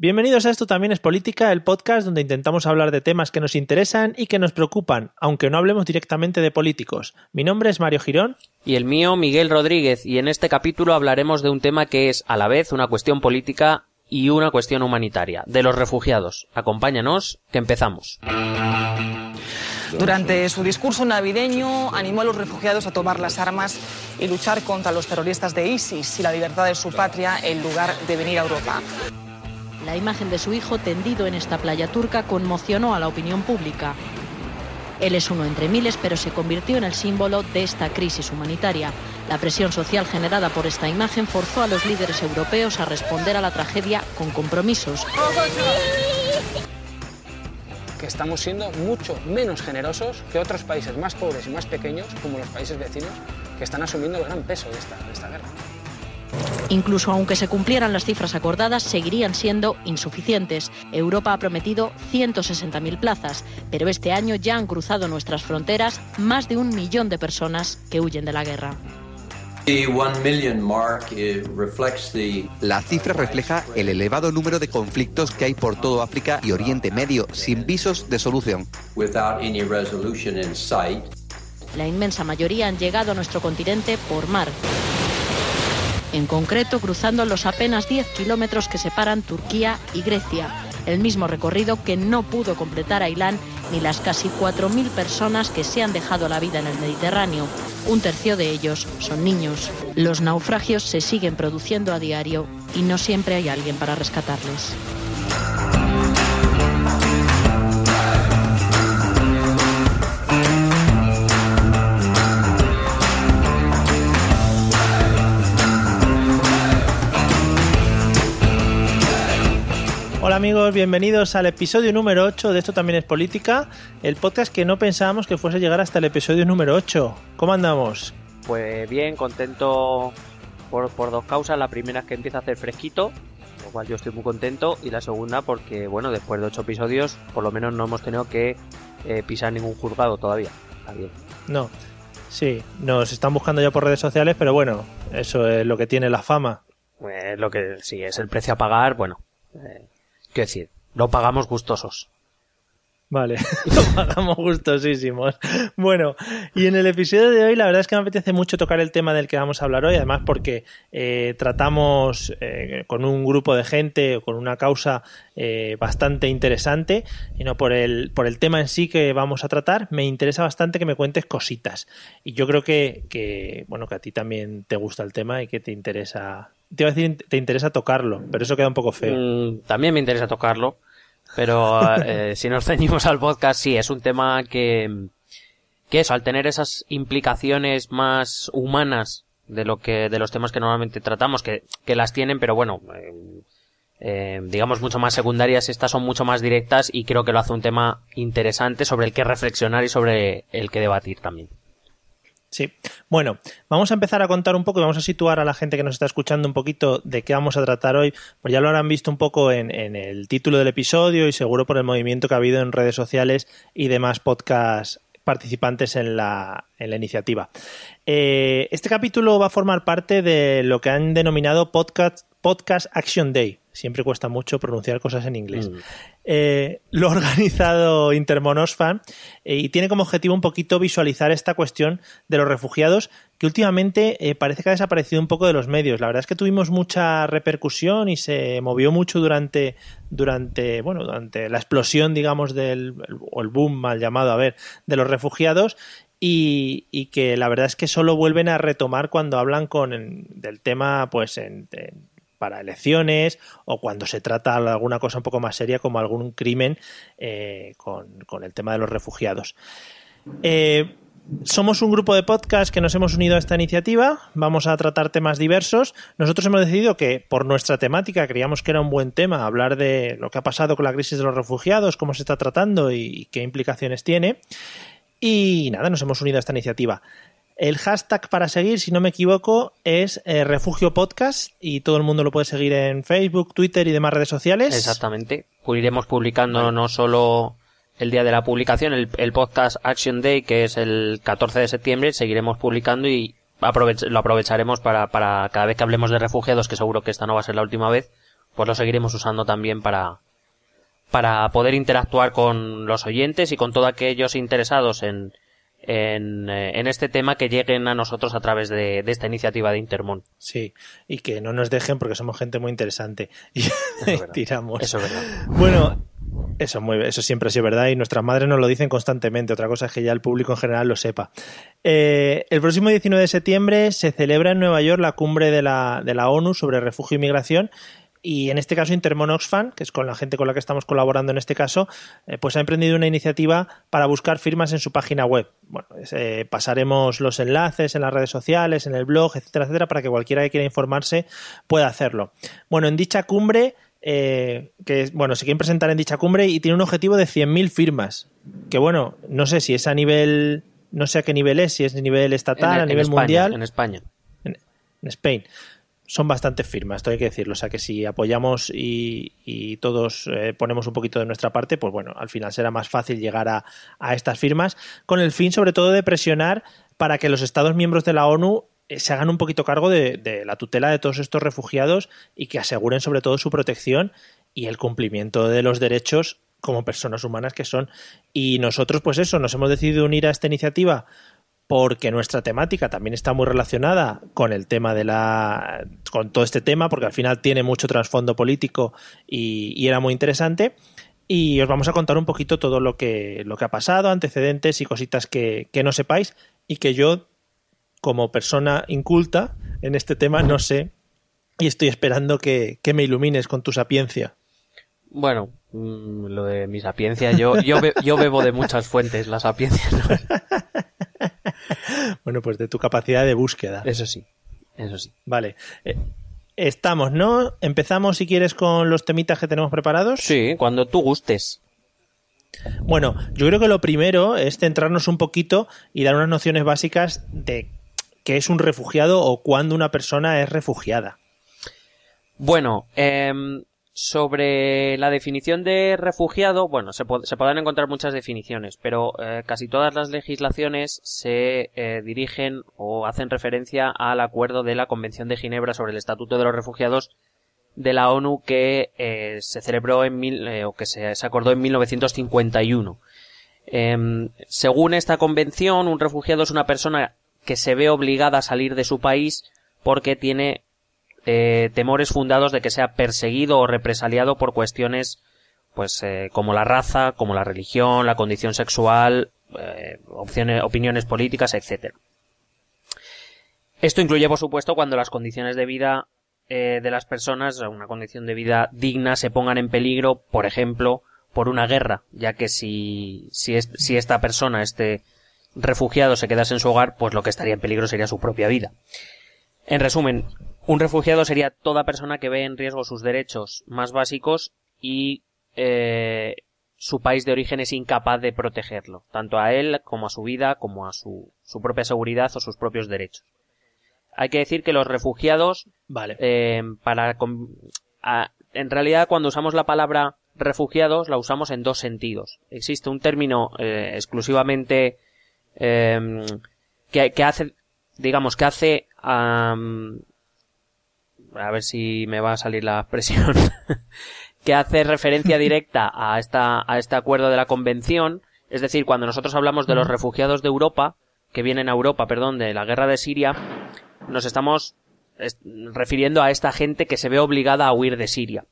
Bienvenidos a Esto también es política, el podcast donde intentamos hablar de temas que nos interesan y que nos preocupan, aunque no hablemos directamente de políticos. Mi nombre es Mario Girón. Y el mío, Miguel Rodríguez, y en este capítulo hablaremos de un tema que es a la vez una cuestión política y una cuestión humanitaria, de los refugiados. Acompáñanos, que empezamos. Durante su discurso navideño animó a los refugiados a tomar las armas y luchar contra los terroristas de ISIS y la libertad de su patria en lugar de venir a Europa. La imagen de su hijo tendido en esta playa turca conmocionó a la opinión pública. Él es uno entre miles, pero se convirtió en el símbolo de esta crisis humanitaria. La presión social generada por esta imagen forzó a los líderes europeos a responder a la tragedia con compromisos. Que estamos siendo mucho menos generosos que otros países más pobres y más pequeños, como los países vecinos, que están asumiendo el gran peso de esta, de esta guerra. Incluso aunque se cumplieran las cifras acordadas, seguirían siendo insuficientes. Europa ha prometido 160.000 plazas, pero este año ya han cruzado nuestras fronteras más de un millón de personas que huyen de la guerra. La cifra refleja el elevado número de conflictos que hay por todo África y Oriente Medio, sin visos de solución. La inmensa mayoría han llegado a nuestro continente por mar. En concreto, cruzando los apenas 10 kilómetros que separan Turquía y Grecia, el mismo recorrido que no pudo completar Ailán ni las casi 4.000 personas que se han dejado la vida en el Mediterráneo. Un tercio de ellos son niños. Los naufragios se siguen produciendo a diario y no siempre hay alguien para rescatarles. Amigos, bienvenidos al episodio número 8 de Esto también es política, el podcast que no pensábamos que fuese a llegar hasta el episodio número 8. ¿Cómo andamos? Pues bien, contento por, por dos causas. La primera es que empieza a hacer fresquito, lo cual yo estoy muy contento. Y la segunda porque, bueno, después de ocho episodios, por lo menos no hemos tenido que eh, pisar ningún juzgado todavía. Está bien. No, sí, nos están buscando ya por redes sociales, pero bueno, eso es lo que tiene la fama. Pues lo que sí es el precio a pagar, bueno. Eh, quiero decir, lo pagamos gustosos. Vale, lo pagamos gustosísimos. Bueno, y en el episodio de hoy la verdad es que me apetece mucho tocar el tema del que vamos a hablar hoy, además porque eh, tratamos eh, con un grupo de gente, con una causa eh, bastante interesante, y no por el, por el tema en sí que vamos a tratar, me interesa bastante que me cuentes cositas. Y yo creo que, que, bueno, que a ti también te gusta el tema y que te interesa, te iba a decir, te interesa tocarlo, pero eso queda un poco feo. Mm, también me interesa tocarlo. Pero eh, si nos ceñimos al podcast, sí, es un tema que, que eso, al tener esas implicaciones más humanas de lo que, de los temas que normalmente tratamos, que, que las tienen, pero bueno, eh, eh, digamos mucho más secundarias, estas son mucho más directas y creo que lo hace un tema interesante sobre el que reflexionar y sobre el que debatir también. Sí. Bueno, vamos a empezar a contar un poco y vamos a situar a la gente que nos está escuchando un poquito de qué vamos a tratar hoy. Pues ya lo habrán visto un poco en, el título del episodio y seguro por el movimiento que ha habido en redes sociales y demás podcasts participantes en la, en la iniciativa. Eh, este capítulo va a formar parte de lo que han denominado Podcast, Podcast Action Day. Siempre cuesta mucho pronunciar cosas en inglés. Mm. Eh, lo ha organizado Intermonosfan eh, y tiene como objetivo un poquito visualizar esta cuestión de los refugiados que últimamente eh, parece que ha desaparecido un poco de los medios. La verdad es que tuvimos mucha repercusión y se movió mucho durante, durante, bueno, durante la explosión, digamos, del o el boom mal llamado, a ver, de los refugiados y, y, que la verdad es que solo vuelven a retomar cuando hablan con del tema pues en, en, para elecciones o cuando se trata alguna cosa un poco más seria como algún crimen eh, con, con, el tema de los refugiados. Eh, somos un grupo de podcast que nos hemos unido a esta iniciativa. Vamos a tratar temas diversos. Nosotros hemos decidido que, por nuestra temática, creíamos que era un buen tema hablar de lo que ha pasado con la crisis de los refugiados, cómo se está tratando y qué implicaciones tiene. Y nada, nos hemos unido a esta iniciativa. El hashtag para seguir, si no me equivoco, es eh, Refugio Podcast y todo el mundo lo puede seguir en Facebook, Twitter y demás redes sociales. Exactamente. Iremos publicando no solo el día de la publicación, el, podcast Action Day, que es el 14 de septiembre, seguiremos publicando y lo aprovecharemos para, para cada vez que hablemos de refugiados, que seguro que esta no va a ser la última vez, pues lo seguiremos usando también para, para poder interactuar con los oyentes y con todos aquellos interesados en, en, eh, en, este tema que lleguen a nosotros a través de, esta iniciativa de Intermon. Sí, y que no nos dejen porque somos gente muy interesante y tiramos. Eso es verdad. Bueno, eso, muy, eso siempre ha sido verdad y nuestras madres nos lo dicen constantemente. Otra cosa es que ya el público en general lo sepa. Eh, el próximo 19 de septiembre se celebra en Nueva York la cumbre de la, de la ONU sobre refugio y migración y en este caso Intermon Oxfam, que es con la gente con la que estamos colaborando en este caso, eh, pues ha emprendido una iniciativa para buscar firmas en su página web. Bueno, eh, pasaremos los enlaces en las redes sociales, en el blog, etcétera, etcétera, para que cualquiera que quiera informarse pueda hacerlo. Bueno, en dicha cumbre, eh, que bueno, se quieren presentar en dicha cumbre y tiene un objetivo de 100.000 firmas. Que bueno, no sé si es a nivel, no sé a qué nivel es, si es a nivel estatal, a nivel mundial. En España. En, en España son bastante firmas, esto hay que decirlo. O sea que si apoyamos y, todos eh, ponemos un poquito de nuestra parte, pues bueno, al final será más fácil llegar a, estas firmas, con el fin sobre todo de presionar para que los Estados miembros de la ONU eh, se hagan un poquito cargo de, la tutela de todos estos refugiados y que aseguren sobre todo su protección y el cumplimiento de los derechos como personas humanas que son. Y nosotros, pues eso, nos hemos decidido unir a esta iniciativa porque nuestra temática también está muy relacionada con el tema de la. con todo este tema, porque al final tiene mucho trasfondo político y, era muy interesante. Y os vamos a contar un poquito todo lo que, lo que ha pasado, antecedentes y cositas que, no sepáis y que yo, como persona inculta en este tema, no sé y estoy esperando que, me ilumines con tu sapiencia. Bueno, mm, lo de mi sapiencia, yo, yo, yo bebo de muchas fuentes, la sapiencia. bueno, pues de tu capacidad de búsqueda. Eso sí, eso sí. Vale. Eh, estamos, ¿no? Empezamos, si quieres, con los temitas que tenemos preparados. Sí, cuando tú gustes. Bueno, yo creo que lo primero es centrarnos un poquito y dar unas nociones básicas de qué es un refugiado o cuándo una persona es refugiada. Bueno, eh, sobre la definición de refugiado, bueno, se, se podrán encontrar muchas definiciones, pero eh, casi todas las legislaciones se eh, dirigen o hacen referencia al acuerdo de la Convención de Ginebra sobre el Estatuto de los Refugiados de la ONU que eh, se celebró en mil, o que se, se, acordó en 1951. Em, según esta convención, un refugiado es una persona que se ve obligada a salir de su país porque tiene eh, temores fundados de que sea perseguido o represaliado por cuestiones pues eh, como la raza, como la religión, la condición sexual, eh, opiniones políticas, etc. Esto incluye, por supuesto, cuando las condiciones de vida de las personas, una condición de vida digna, se pongan en peligro, por ejemplo, por una guerra, ya que si, si, si esta persona, este refugiado, se quedase en su hogar, pues lo que estaría en peligro sería su propia vida. En resumen, un refugiado sería toda persona que ve en riesgo sus derechos más básicos y eh, su país de origen es incapaz de protegerlo, tanto a él como a su vida, como a su, su propia seguridad o sus propios derechos. Hay que decir que los refugiados, vale. Eh, para, en realidad cuando usamos la palabra refugiados la usamos en dos sentidos. Existe un término eh, exclusivamente que, que, hace, digamos, que hace a ver si me va a salir la expresión, que hace referencia directa a, esta, a este acuerdo de la convención, es decir, cuando nosotros hablamos de los refugiados de Europa, que vienen a Europa, perdón, de la guerra de Siria, nos estamos refiriendo a esta gente que se ve obligada a huir de Siria.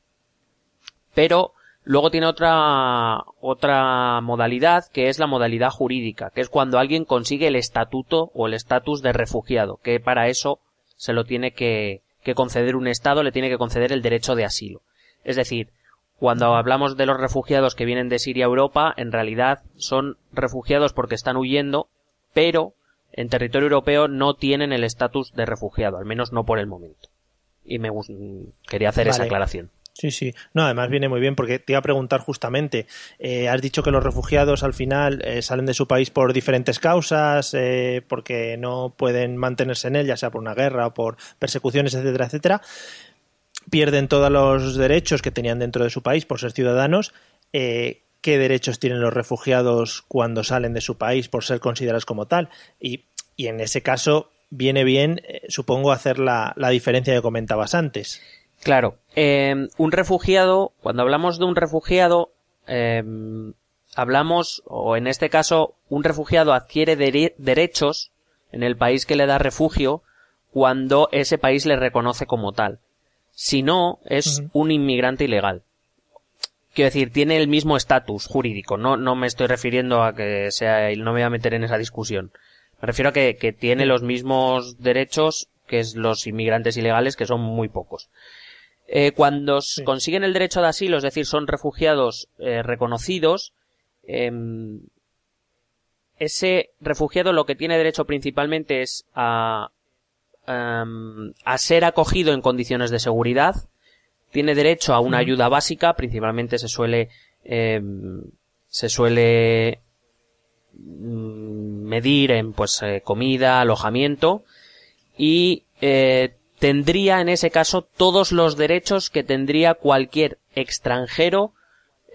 Pero luego tiene otra, otra modalidad que es la modalidad jurídica, que es cuando alguien consigue el estatuto o el estatus de refugiado, que para eso se lo tiene que, que conceder un Estado le tiene que conceder el derecho de asilo. Es decir, cuando hablamos de los refugiados que vienen de Siria a Europa, en realidad son refugiados porque están huyendo, pero en territorio europeo no tienen el estatus de refugiado, al menos no por el momento. Y me quería hacer esa aclaración. Sí, sí. No, además viene muy bien porque te iba a preguntar justamente, eh, has dicho que los refugiados al final eh, salen de su país por diferentes causas, eh, porque no pueden mantenerse en él, ya sea por una guerra o por persecuciones, etcétera, etcétera. Pierden todos los derechos que tenían dentro de su país por ser ciudadanos. ¿Qué derechos tienen los refugiados cuando salen de su país por ser considerados como tal? Y, y en ese caso viene bien, supongo, hacer la, la diferencia que comentabas antes. Claro, em, un refugiado, cuando hablamos de un refugiado, em, hablamos, o en este caso, un refugiado adquiere derechos en el país que le da refugio cuando ese país le reconoce como tal. Si no, es un inmigrante ilegal. Quiero decir, tiene el mismo estatus jurídico. No, no me estoy refiriendo a que sea, no me voy a meter en esa discusión. Me refiero a que, que tiene los mismos derechos que es los inmigrantes ilegales, que son muy pocos. Eh, cuando consiguen el derecho de asilo, es decir, son refugiados eh, reconocidos, em, ese refugiado lo que tiene derecho principalmente es a, em, a ser acogido en condiciones de seguridad, tiene derecho a una ayuda básica, principalmente se suele em, se suele mm, medir en pues eh, comida, alojamiento y tendría en ese caso todos los derechos que tendría cualquier extranjero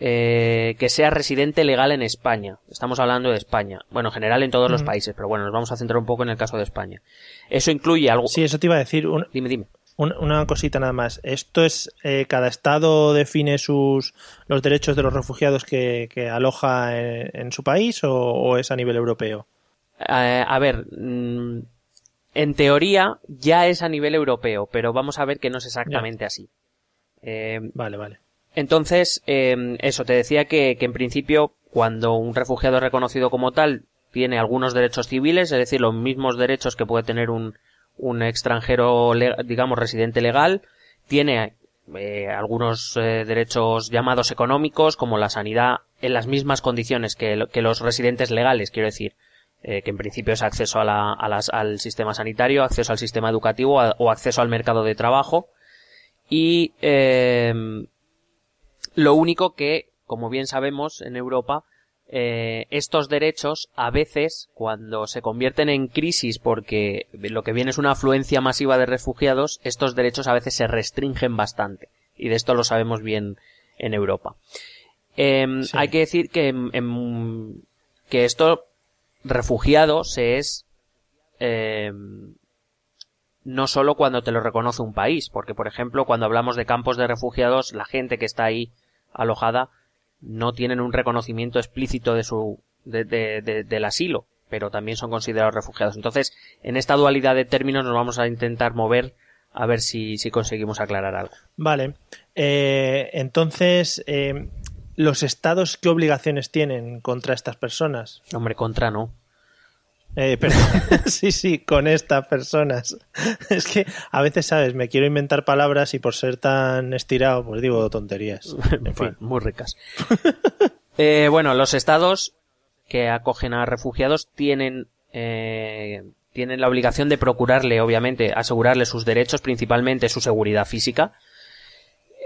eh, que sea residente legal en España. Estamos hablando de España. Bueno, en general en todos los países, pero bueno, nos vamos a centrar un poco en el caso de España. Eso incluye algo. Sí, eso te iba a decir. Dime, dime. una cosita nada más. ¿Esto es eh, cada estado define sus los derechos de los refugiados que, aloja en, su país o, es a nivel europeo? Eh, a ver, mm, en teoría ya es a nivel europeo, pero vamos a ver que no es exactamente así. Eh, vale, vale. Entonces, eh, eso, te decía que, que en principio, cuando un refugiado es reconocido como tal, tiene algunos derechos civiles, es decir, los mismos derechos que puede tener un, un extranjero, digamos, residente legal, tiene eh, algunos eh, derechos llamados económicos, como la sanidad, en las mismas condiciones que, que los residentes legales, quiero decir. Eh, que en principio es acceso a la, al sistema sanitario, acceso al sistema educativo o acceso al mercado de trabajo. Y eh, lo único que, como bien sabemos, en Europa, eh, estos derechos a veces, cuando se convierten en crisis porque lo que viene es una afluencia masiva de refugiados, estos derechos a veces se restringen bastante. Y de esto lo sabemos bien en Europa. Hay que decir que, que esto refugiado se es eh, no solo cuando te lo reconoce un país, porque por ejemplo cuando hablamos de campos de refugiados, la gente que está ahí alojada no tienen un reconocimiento explícito de su de, del asilo, pero también son considerados refugiados. Entonces, en esta dualidad de términos nos vamos a intentar mover a ver si, si conseguimos aclarar algo. Vale. Eh, entonces, eh, ¿Los estados qué obligaciones tienen contra estas personas? Hombre, contra no. Eh, pero, sí, sí, con estas personas. Es que a veces, ¿sabes? Me quiero inventar palabras y por ser tan estirado, pues digo tonterías. En fin. Muy ricas. eh, bueno, los estados que acogen a refugiados tienen, eh, tienen la obligación de procurarle, obviamente, asegurarle sus derechos, principalmente su seguridad física.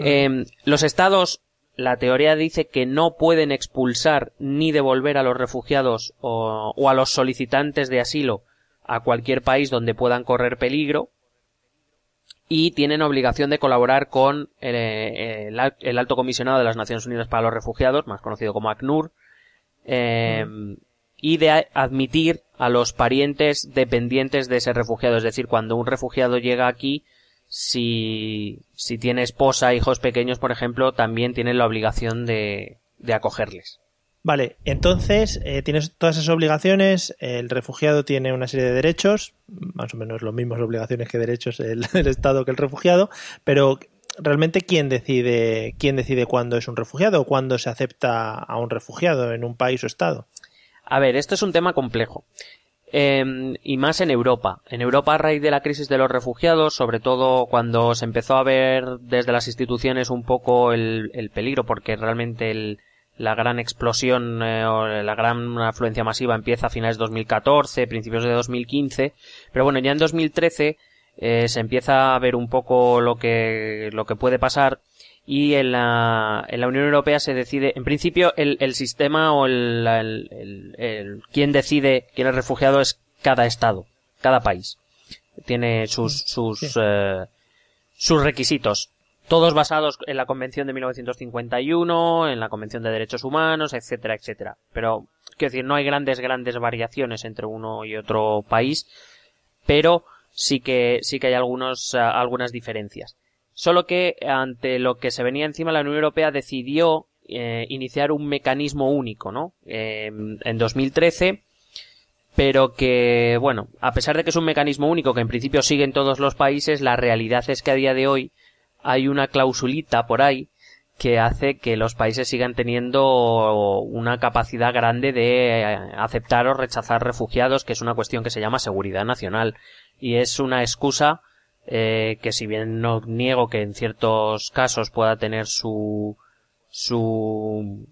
Eh, los estados la teoría dice que no pueden expulsar ni devolver a los refugiados o, a los solicitantes de asilo a cualquier país donde puedan correr peligro y tienen obligación de colaborar con el, alto comisionado de las Naciones Unidas para los Refugiados, más conocido como ACNUR, em, y de admitir a los parientes dependientes de ese refugiado. Es decir, cuando un refugiado llega aquí, si, si tiene esposa, hijos pequeños, por ejemplo, también tiene la obligación de, de acogerles. Vale, entonces eh, tienes todas esas obligaciones, el refugiado tiene una serie de derechos, más o menos las mismas obligaciones que derechos el, el Estado que el refugiado, pero realmente quién decide quién decide cuándo es un refugiado o cuándo se acepta a un refugiado en un país o estado. A ver, esto es un tema complejo. Em, y más en Europa. En Europa a raíz de la crisis de los refugiados, sobre todo cuando se empezó a ver desde las instituciones un poco el, peligro, porque realmente el, la gran explosión eh, o la gran afluencia masiva empieza a finales de 2014, principios de 2015, pero bueno, ya en 2013 eh, se empieza a ver un poco lo que, lo que puede pasar y en la, en la Unión Europea se decide, en principio el, el sistema o el, el, el, quien decide quién es refugiado es cada estado, cada país. Tiene sus, sus, eh, sus requisitos todos basados en la Convención de 1951, en la Convención de Derechos Humanos, etcétera, etcétera. Pero, quiero decir, no hay grandes, grandes variaciones entre uno y otro país, pero sí que, sí que hay algunos, uh, algunas diferencias. Solo que ante lo que se venía encima, la Unión Europea decidió eh, iniciar un mecanismo único, ¿no? Eh, en 2013, pero que, bueno, a pesar de que es un mecanismo único que en principio sigue en todos los países, la realidad es que a día de hoy hay una clausulita por ahí que hace que los países sigan teniendo una capacidad grande de eh, aceptar o rechazar refugiados, que es una cuestión que se llama seguridad nacional. Y es una excusa eh, que si bien no niego que en ciertos casos pueda tener su su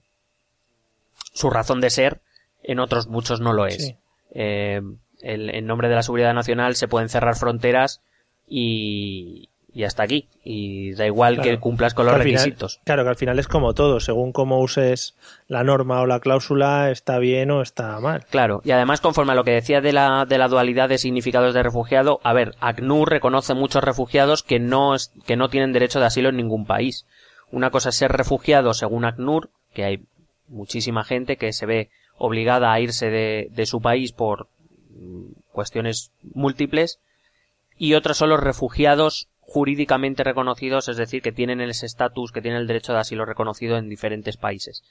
su razón de ser, en otros muchos no lo es. Eh, el, en nombre de la seguridad nacional se pueden cerrar fronteras y, y hasta aquí. Y da igual Claro. que cumplas con los final- requisitos. claro, que al final es como todo, según cómo uses la norma o la cláusula, está bien o está mal. Claro, y además conforme a lo que decía de la, de la dualidad de significados de refugiado, a ver, ACNUR reconoce muchos refugiados que no, es- que no tienen derecho de asilo en ningún país. Una cosa es ser refugiado según ACNUR, que hay muchísima gente que se ve obligada a irse de, de su país por mm, cuestiones múltiples, y otras son los refugiados jurídicamente reconocidos, es decir, que tienen ese estatus, que tienen el derecho de asilo reconocido en diferentes países.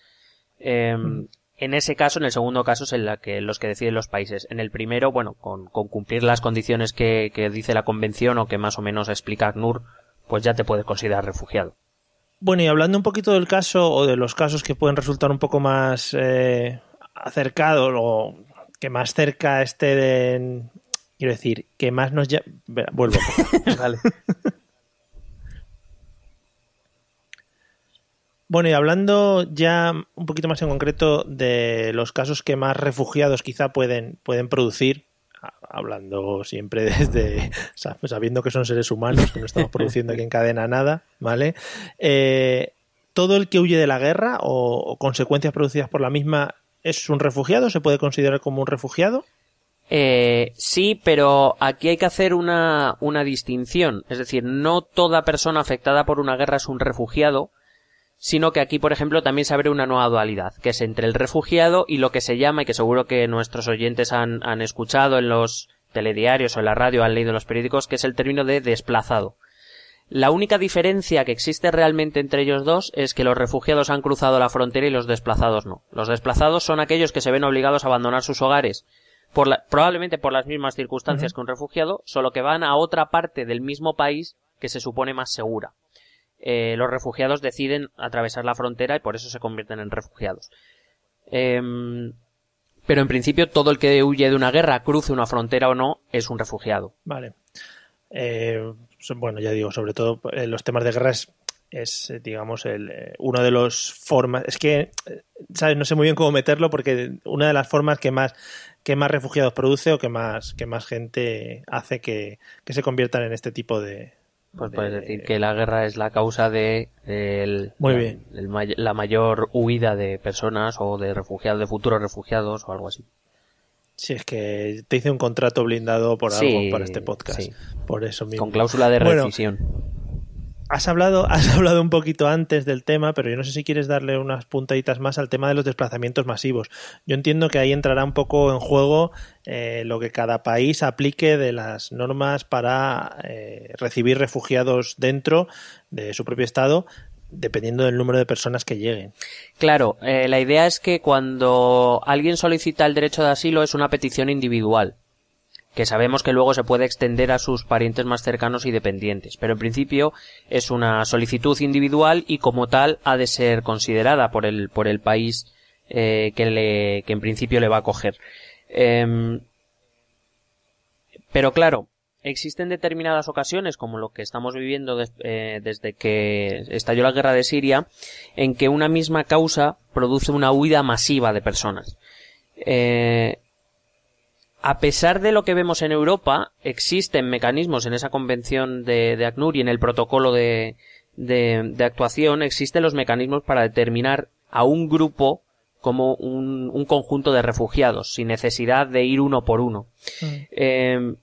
Em, En ese caso, en el segundo caso, es en la que los que deciden los países. En el primero, bueno, con, con cumplir las condiciones que, que dice la convención o que más o menos explica ACNUR, pues ya te puedes considerar refugiado. Bueno, y hablando un poquito del caso o de los casos que pueden resultar un poco más eh, acercados o que más cerca esté de... Quiero decir, que más nos... Espera, Vuelvo. vale. Bueno, y hablando ya un poquito más en concreto de los casos que más refugiados quizá pueden, pueden producir, hablando siempre desde sa- sabiendo que son seres humanos, que no estamos produciendo aquí en cadena nada, ¿vale? Eh, ¿Todo el que huye de la guerra o, o consecuencias producidas por la misma es un refugiado? ¿Se puede considerar como un refugiado? Eh, sí, pero aquí hay que hacer una, una distinción. Es decir, no toda persona afectada por una guerra es un refugiado, sino que aquí, por ejemplo, también se abre una nueva dualidad, que es entre el refugiado y lo que se llama, y que seguro que nuestros oyentes han, han escuchado en los telediarios o en la radio, han leído en los periódicos, que es el término de desplazado. La única diferencia que existe realmente entre ellos dos es que los refugiados han cruzado la frontera y los desplazados no. Los desplazados son aquellos que se ven obligados a abandonar sus hogares por la- probablemente por las mismas circunstancias que un refugiado, solo que van a otra parte del mismo país que se supone más segura. Eh, los refugiados deciden atravesar la frontera y por eso se convierten en refugiados. Em, pero en principio todo el que huye de una guerra, cruce una frontera o no, es un refugiado. Vale. Eh, bueno, ya digo, sobre todo eh, los temas de guerra es, es, digamos, el, uno de los formas. Es que, ¿sabes? No sé muy bien cómo meterlo porque una de las formas que más que más refugiados produce o que más que más gente hace que, que se conviertan en este tipo de. Pues de- puedes decir que la guerra es la causa de el- Muy la- bien. el la mayor huida de personas o de refugiados, de futuros refugiados o algo así. Si es que te hice un contrato blindado por Sí, algo para este podcast. sí. Por eso mismo. Con cláusula de Bueno, rescisión. Has hablado, has hablado un poquito antes del tema, pero yo no sé si quieres darle unas puntaditas más al tema de los desplazamientos masivos. Yo entiendo que ahí entrará un poco en juego eh, lo que cada país aplique de las normas para eh, recibir refugiados dentro de su propio estado, dependiendo del número de personas que lleguen. Claro, eh, la idea es que cuando alguien solicita el derecho de asilo es una petición individual, que sabemos que luego se puede extender a sus parientes más cercanos y dependientes, pero en principio es una solicitud individual y como tal ha de ser considerada por el, por el país eh, que, le, que en principio le va a acoger. Em, pero claro, existen determinadas ocasiones, como lo que estamos viviendo eh, desde que estalló la guerra de Siria, en que una misma causa produce una huida masiva de personas. Eh, a pesar de lo que vemos en Europa, existen mecanismos en esa convención de, de ACNUR y en el protocolo de, de, actuación, existen los mecanismos para determinar a un grupo como un, un conjunto de refugiados, sin necesidad de ir uno por uno. Mm. Eh,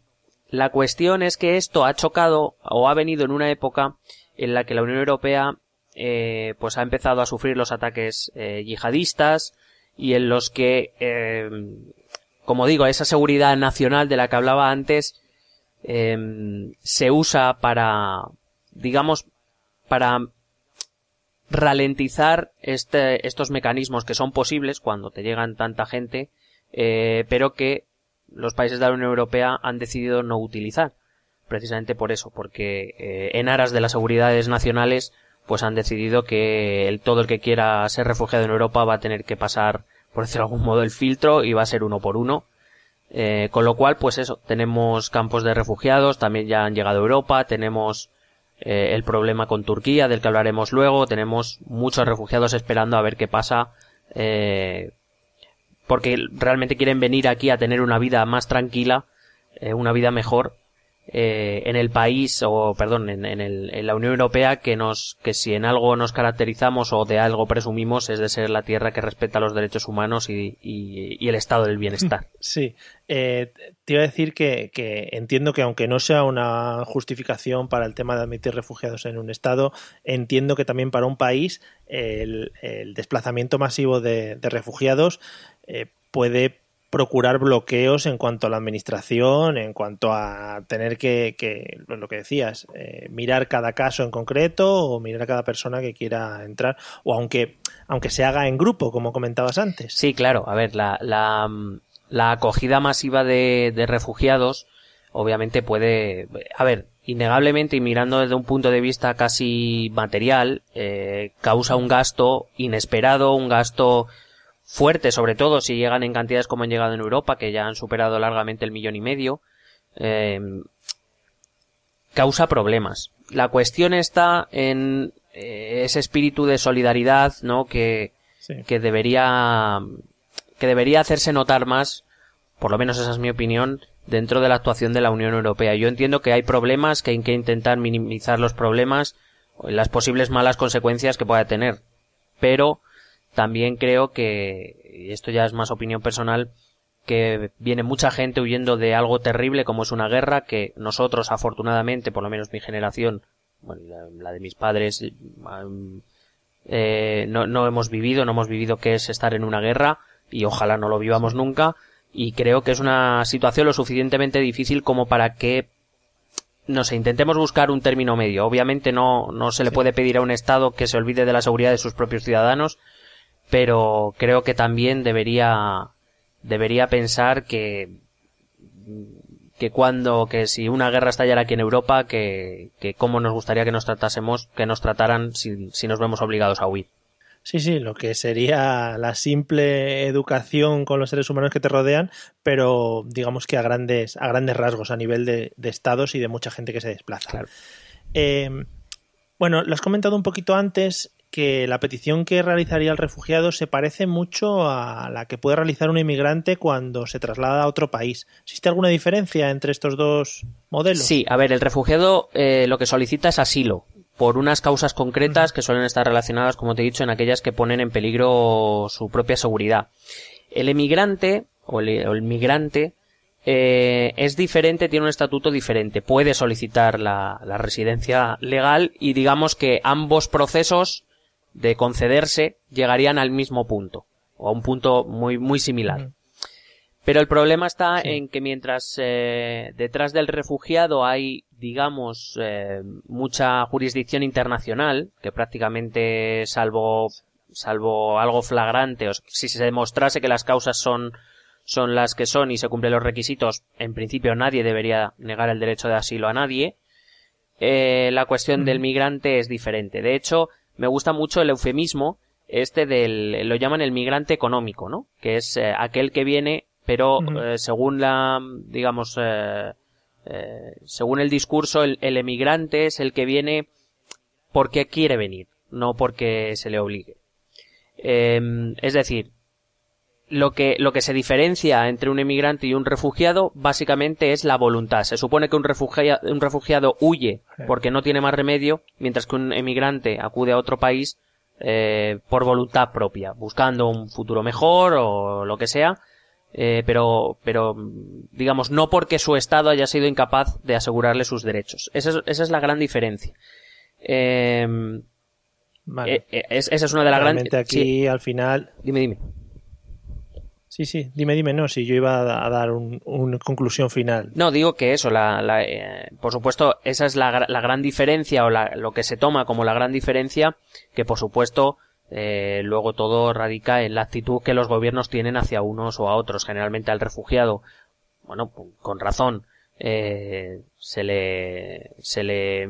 la cuestión es que esto ha chocado o ha venido en una época en la que la Unión Europea eh, pues ha empezado a sufrir los ataques eh, yihadistas y en los que, eh, como digo, esa seguridad nacional de la que hablaba antes se usa para, digamos, para ralentizar este, estos mecanismos que son posibles cuando te llegan tanta gente, pero que los países de la Unión Europea han decidido no utilizar. Precisamente por eso, porque eh, en aras de las seguridades nacionales, pues han decidido que todo el que quiera ser refugiado en Europa va a tener que pasar, por decirlo de algún modo, el filtro y va a ser uno por uno. Eh, con lo cual, pues eso, tenemos campos de refugiados, también ya han llegado a Europa, tenemos eh, el problema con Turquía, del que hablaremos luego, tenemos muchos refugiados esperando a ver qué pasa eh, porque realmente quieren venir aquí a tener una vida más tranquila, eh, una vida mejor eh, en el país o perdón en, el, en, la Unión Europea que nos que si en algo nos caracterizamos o de algo presumimos es de ser la tierra que respeta los derechos humanos y, y, el estado del bienestar. Sí, eh, te iba a decir que, que, entiendo que aunque no sea una justificación para el tema de admitir refugiados en un estado, entiendo que también para un país el, el desplazamiento masivo de, de refugiados eh, puede procurar bloqueos en cuanto a la administración, en cuanto a tener que, que lo que decías, eh, mirar cada caso en concreto o mirar a cada persona que quiera entrar, o aunque, aunque se haga en grupo, como comentabas antes. Sí, claro. A ver, la, la, la acogida masiva de, de refugiados, obviamente puede, a ver, innegablemente y mirando desde un punto de vista casi material, eh, causa un gasto inesperado, un gasto fuerte, sobre todo si llegan en cantidades como han llegado en Europa, que ya han superado largamente el millón y medio, eh, causa problemas. La cuestión está en eh, ese espíritu de solidaridad, ¿no? Que, que debería, que debería hacerse notar más, por lo menos esa es mi opinión, dentro de la actuación de la Unión Europea. Yo entiendo que hay problemas, que hay que intentar minimizar los problemas, las posibles malas consecuencias que pueda tener. Pero también creo que, y esto ya es más opinión personal, que viene mucha gente huyendo de algo terrible como es una guerra que nosotros afortunadamente, por lo menos mi generación, bueno, la, de mis padres, eh, no, no hemos vivido, no hemos vivido qué es estar en una guerra y ojalá no lo vivamos nunca y creo que es una situación lo suficientemente difícil como para que no sé, intentemos buscar un término medio. Obviamente no, no se le puede pedir a un Estado que se olvide de la seguridad de sus propios ciudadanos, pero creo que también debería debería pensar que que cuando que si una guerra estallara aquí en Europa que, que cómo nos gustaría que nos tratásemos que nos trataran si, si nos vemos obligados a huir Sí, sí, lo que sería la simple educación con los seres humanos que te rodean, pero digamos que a grandes, a grandes rasgos, a nivel de, de estados y de mucha gente que se desplaza. Claro. Eh, bueno, lo has comentado un poquito antes, que la petición que realizaría el refugiado se parece mucho a la que puede realizar un inmigrante cuando se traslada a otro país. ¿Existe alguna diferencia entre estos dos modelos? Sí, a ver, el refugiado eh, lo que solicita es asilo por unas causas concretas que suelen estar relacionadas, como te he dicho, en aquellas que ponen en peligro su propia seguridad. El emigrante o el, migrante eh, es diferente, tiene un estatuto diferente. Puede solicitar la, la, residencia legal y digamos que ambos procesos de concederse llegarían al mismo punto o a un punto muy muy similar. Pero el problema está en que mientras eh, detrás del refugiado hay, digamos, eh, mucha jurisdicción internacional, que prácticamente salvo salvo algo flagrante, o si se demostrase que las causas son son las que son y se cumplen los requisitos, en principio nadie debería negar el derecho de asilo a nadie. Eh, la cuestión del migrante es diferente. De hecho, me gusta mucho el eufemismo este del, lo llaman el migrante económico, ¿no? Que es eh, aquel que viene, pero eh, según la, digamos, eh, según el discurso, el, el, emigrante es el que viene porque quiere venir, no porque se le obligue. Eh, es decir, lo que, lo que se diferencia entre un emigrante y un refugiado básicamente es la voluntad. Se supone que un refugiado, un refugiado huye porque no tiene más remedio, mientras que un emigrante acude a otro país eh, por voluntad propia, buscando un futuro mejor o lo que sea, eh, pero, pero digamos no porque su Estado haya sido incapaz de asegurarle sus derechos. Esa es, esa es la gran diferencia. Eh, Vale. eh, es- esa es una de las grandes. Aquí al final. Dime, dime. Sí, sí, dime, dime, no, si yo iba a dar un- una conclusión final. No, digo que eso, la, la, eh, por supuesto, esa es la, gra- la gran diferencia o la- lo que se toma como la gran diferencia, que por supuesto eh, luego todo radica en la actitud que los gobiernos tienen hacia unos o a otros. Generalmente al refugiado, bueno, con razón, eh, se le se le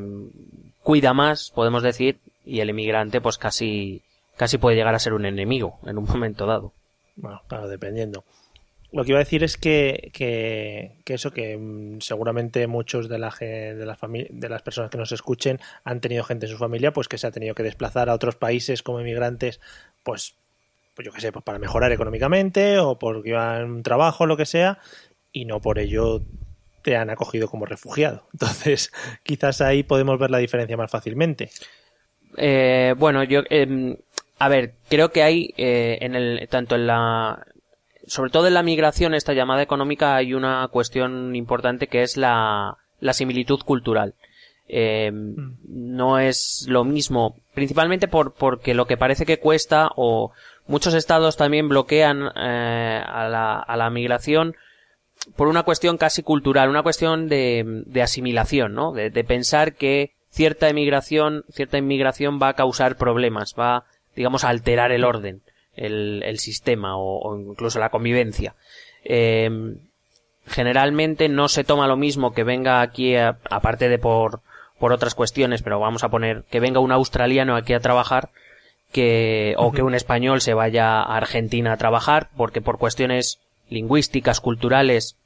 cuida más, podemos decir, y el inmigrante pues casi casi puede llegar a ser un enemigo en un momento dado. Bueno, claro, dependiendo. Lo que iba a decir es que, que, que eso, que mm, seguramente muchos de, la, de, de las personas que nos escuchen han tenido gente en su familia pues que se ha tenido que desplazar a otros países como inmigrantes, pues, pues yo qué sé, pues para mejorar económicamente o porque iban un trabajo lo que sea, y no por ello te han acogido como refugiado. Entonces, quizás ahí podemos ver la diferencia más fácilmente. Eh, bueno, yo, em, a ver, creo que hay eh, en el tanto en la, sobre todo en la migración, esta llamada económica, hay una cuestión importante que es la, la similitud cultural. Eh, No es lo mismo, principalmente por, porque lo que parece que cuesta o muchos estados también bloquean eh, a, la, a la migración por una cuestión casi cultural, una cuestión de, de asimilación, ¿no? De, de pensar que cierta emigración, cierta inmigración va a causar problemas, va, digamos, alterar el orden, el, el sistema o, o incluso la convivencia. Eh, generalmente no se toma lo mismo que venga aquí, a- aparte de por, por otras cuestiones, pero vamos a poner que venga un australiano aquí a trabajar, que, o que un español se vaya a Argentina a trabajar, porque por cuestiones lingüísticas, culturales,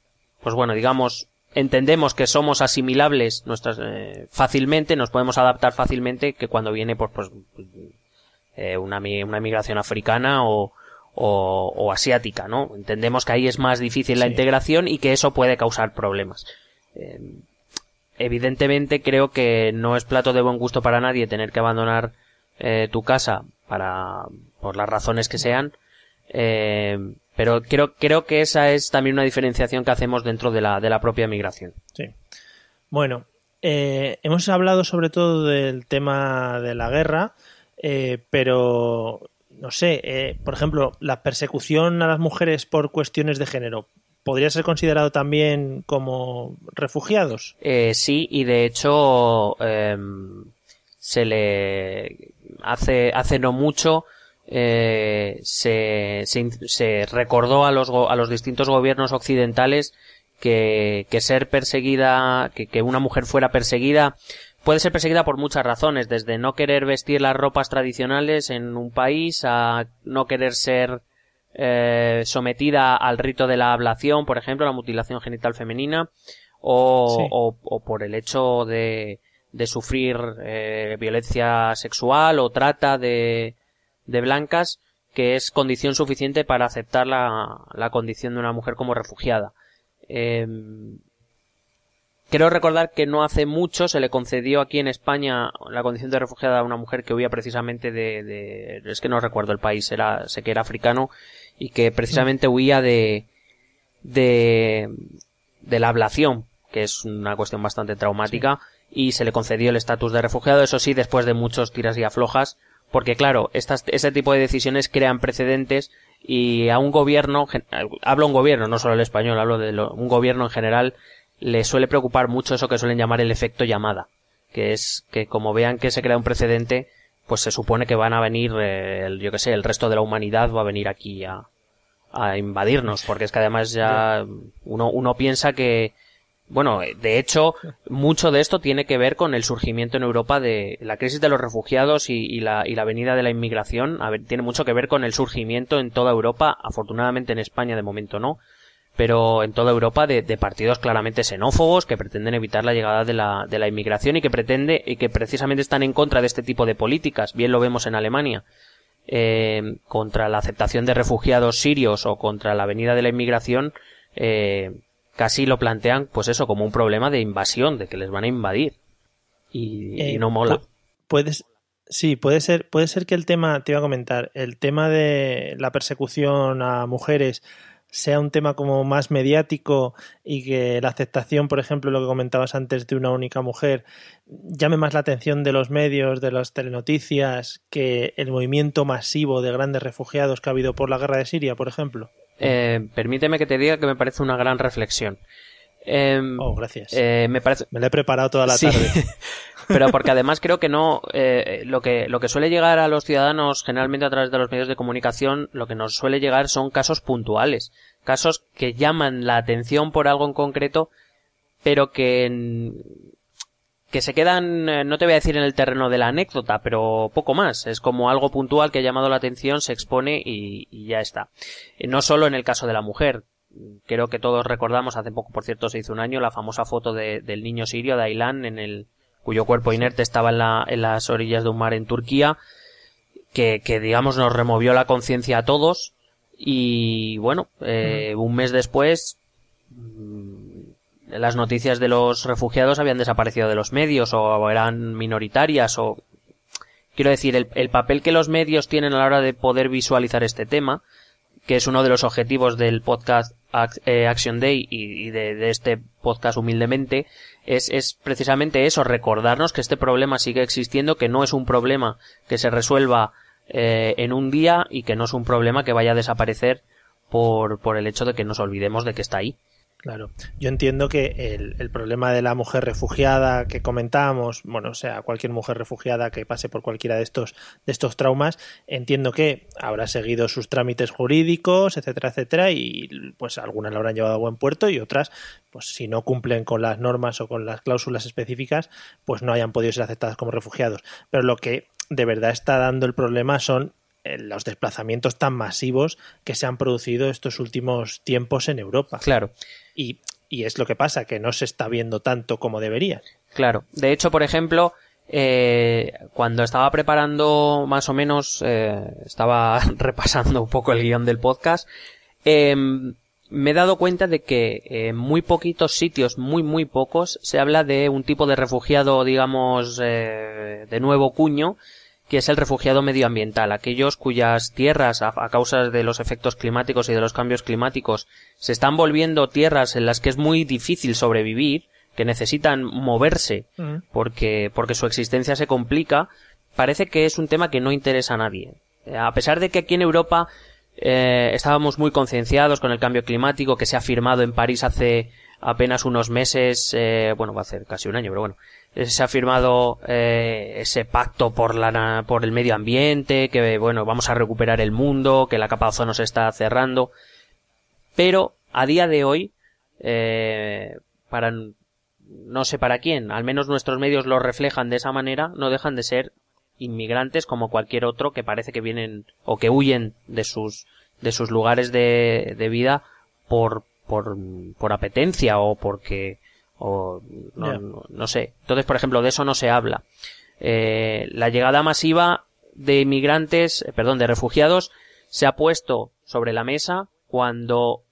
pues bueno, digamos, entendemos que somos asimilables nuestras, eh, fácilmente, nos podemos adaptar fácilmente que cuando viene pues, pues eh, una, una migración africana o, o, o asiática, ¿no? Entendemos que ahí es más difícil la integración y que eso puede causar problemas. Eh, evidentemente creo que no es plato de buen gusto para nadie tener que abandonar eh, tu casa para por las razones que sean eh, pero creo creo que esa es también una diferenciación que hacemos dentro de la de la propia migración Sí. Bueno, eh, hemos hablado sobre todo del tema de la guerra, eh, pero no sé, eh, por ejemplo, la persecución a las mujeres por cuestiones de género, ¿podría ser considerado también como refugiados? Eh, sí, y de hecho em, se le hace hace no mucho eh, se, se, se recordó a los a los distintos gobiernos occidentales que, que ser perseguida que, que una mujer fuera perseguida puede ser perseguida por muchas razones desde no querer vestir las ropas tradicionales en un país a no querer ser eh, sometida al rito de la ablación, por ejemplo, la mutilación genital femenina, o, Sí. o, o por el hecho de, de sufrir eh, violencia sexual o trata de, de blancas, que es condición suficiente para aceptar la, la condición de una mujer como refugiada. Em, Creo recordar que no hace mucho se le concedió aquí en España la condición de refugiada a una mujer que huía precisamente de, de- es que no recuerdo el país, era, sé que era africano y que precisamente huía de, de, de la ablación, que es una cuestión bastante traumática, y se le concedió el estatus de refugiado, eso sí, después de muchos tiras y aflojas, porque claro, estas, ese tipo de decisiones crean precedentes y a un gobierno, hablo un gobierno, no solo el español, hablo de lo- un gobierno en general, le suele preocupar mucho eso que suelen llamar el efecto llamada, que es que como vean que se crea un precedente, pues se supone que van a venir, eh, el- yo que sé, el resto de la humanidad va a venir aquí a, a invadirnos, porque es que además ya uno, uno piensa que, bueno, de hecho, mucho de esto tiene que ver con el surgimiento en Europa de la crisis de los refugiados y, y la, y la venida de la inmigración. A ver, tiene mucho que ver con el surgimiento en toda Europa, afortunadamente en España de momento no, pero en toda Europa de, de, partidos claramente xenófobos que pretenden evitar la llegada de la, de la inmigración y que pretende y que precisamente están en contra de este tipo de políticas. Bien lo vemos en Alemania. Eh, contra la aceptación de refugiados sirios o contra la venida de la inmigración, eh, casi lo plantean, pues eso, como un problema de invasión, de que les van a invadir. Y, y Eh, no mola. pu- Puedes, sí, puede ser, puede ser que el tema, te iba a comentar, el tema de la persecución a mujeres sea un tema como más mediático y que la aceptación, por ejemplo, lo que comentabas antes de una única mujer, llame más la atención de los medios, de las telenoticias, que el movimiento masivo de grandes refugiados que ha habido por la guerra de Siria, por ejemplo. Eh, permíteme que te diga que me parece una gran reflexión. Em, Oh, gracias. eh, me parece, Me la he preparado toda la Sí. tarde. pero porque además creo que no eh, lo que lo que suele llegar a los ciudadanos generalmente a través de los medios de comunicación lo que nos suele llegar son casos puntuales casos que llaman la atención por algo en concreto pero que que se quedan eh, no te voy a decir en el terreno de la anécdota pero poco más. Es como algo puntual que ha llamado la atención se expone y, y ya está. Eh, no solo en el caso de la mujer. Creo que todos recordamos hace poco por cierto se hizo un año la famosa foto de- del niño sirio de Aylan en el cuyo cuerpo inerte estaba en, la- en las orillas de un mar en Turquía, que, que digamos nos removió la conciencia a todos y bueno, eh, un mes después mm, las noticias de los refugiados habían desaparecido de los medios o eran minoritarias o quiero decir el, el papel que los medios tienen a la hora de poder visualizar este tema que es uno de los objetivos del podcast eh, Action Day y, de este podcast humildemente, es, es precisamente eso, recordarnos que este problema sigue existiendo, que no es un problema que se resuelva eh, en un día y que no es un problema que vaya a desaparecer por, por el hecho de que nos olvidemos de que está ahí. Claro, yo entiendo que el, el problema de la mujer refugiada que comentábamos, bueno, o sea, cualquier mujer refugiada que pase por cualquiera de estos, de estos traumas, entiendo que habrá seguido sus trámites jurídicos, etcétera, etcétera, y pues algunas lo habrán llevado a buen puerto y otras, pues si no cumplen con las normas o con las cláusulas específicas, pues no hayan podido ser aceptadas como refugiados. Pero lo que de verdad está dando el problema son los desplazamientos tan masivos que se han producido estos últimos tiempos en Europa. Claro. Y, y es lo que pasa, que no se está viendo tanto como debería. Claro. De hecho, por ejemplo, eh, cuando estaba preparando más o menos, eh, estaba repasando un poco el guion del podcast, eh, me he dado cuenta de que en muy poquitos sitios, muy muy pocos, se habla de un tipo de refugiado, digamos, eh, de nuevo cuño, que es el refugiado medioambiental, aquellos cuyas tierras, a, a causa de los efectos climáticos y de los cambios climáticos, se están volviendo tierras en las que es muy difícil sobrevivir, que necesitan moverse porque, porque su existencia se complica, parece que es un tema que no interesa a nadie. Eh, A pesar de que aquí en Europa eh, estábamos muy concienciados con el cambio climático que se ha firmado en París hace apenas unos meses, eh, bueno, va a ser casi un año, pero bueno, se ha firmado eh, ese pacto por la por el medio ambiente, que bueno, vamos a recuperar el mundo, que la capa de ozono se está cerrando, pero a día de hoy, eh, para no sé para quién, al menos nuestros medios lo reflejan de esa manera, no dejan de ser inmigrantes como cualquier otro que parece que vienen o que huyen de sus de sus lugares de, de vida por, por por apetencia o porque o no, no sé. Entonces, por ejemplo, de eso no se habla. Eh, la llegada masiva de inmigrantes, eh, perdón, de refugiados se ha puesto sobre la mesa cuando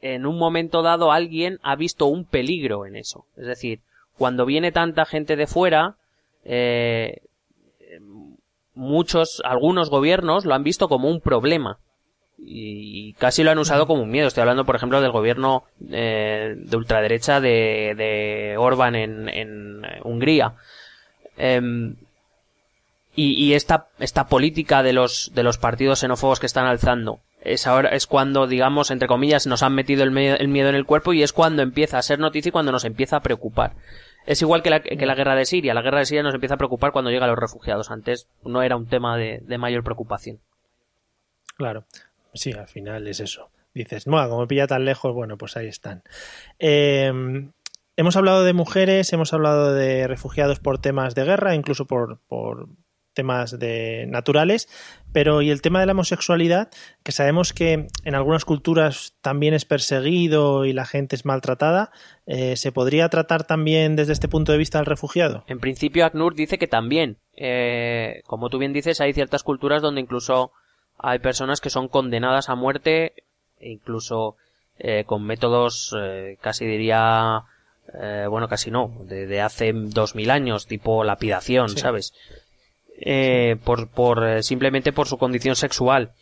en un momento dado alguien ha visto un peligro en eso. Es decir, cuando viene tanta gente de fuera, eh, muchos, algunos gobiernos lo han visto como un problema. Y casi lo han usado como un miedo. Estoy hablando, por ejemplo, del gobierno eh, de ultraderecha de, de Orban en, eh, Hungría. Em, y, esta, esta política de los, de los partidos xenófobos que están alzando es ahora, es cuando, digamos, entre comillas, nos han metido el, miedo en el cuerpo y es cuando empieza a ser noticia y cuando nos empieza a preocupar. Es igual que la, que la guerra de Siria. La guerra de Siria nos empieza a preocupar cuando llegan los refugiados. Antes no era un tema de mayor preocupación. Claro. Sí, al final es eso. Dices, no, como pilla tan lejos, bueno, pues ahí están. Eh, hemos hablado de mujeres, hemos hablado de refugiados por temas de guerra, incluso por, por temas de naturales, pero y el tema de la homosexualidad, que sabemos que en algunas culturas también es perseguido y la gente es maltratada, eh, ¿se podría tratar también desde este punto de vista al refugiado? En principio, ACNUR dice que también. Eh, como tú bien dices, hay ciertas culturas donde incluso hay personas que son condenadas a muerte, e incluso eh, con métodos, eh, casi diría, eh, bueno, casi no, de, de hace dos mil años, tipo lapidación, Sí. ¿sabes? Eh, por, por, eh, simplemente por su condición sexual.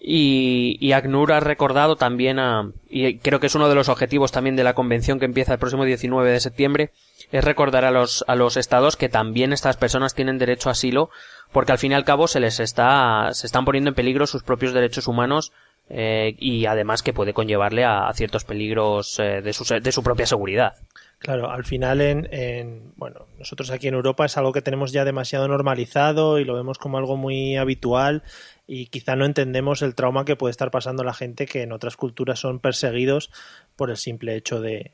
Y, y ACNUR ha recordado también a, y creo que es uno de los objetivos también de la convención que empieza el próximo 19 de septiembre, es recordar a los, a los estados que también estas personas tienen derecho a asilo, porque al fin y al cabo se les está, se están poniendo en peligro sus propios derechos humanos, eh, y además que puede conllevarle a, ciertos peligros eh, de, su, de su propia seguridad. Claro, al final en, en- bueno, nosotros aquí en Europa es algo que tenemos ya demasiado normalizado y lo vemos como algo muy habitual y quizá no entendemos el trauma que puede estar pasando la gente que en otras culturas son perseguidos por el simple hecho de,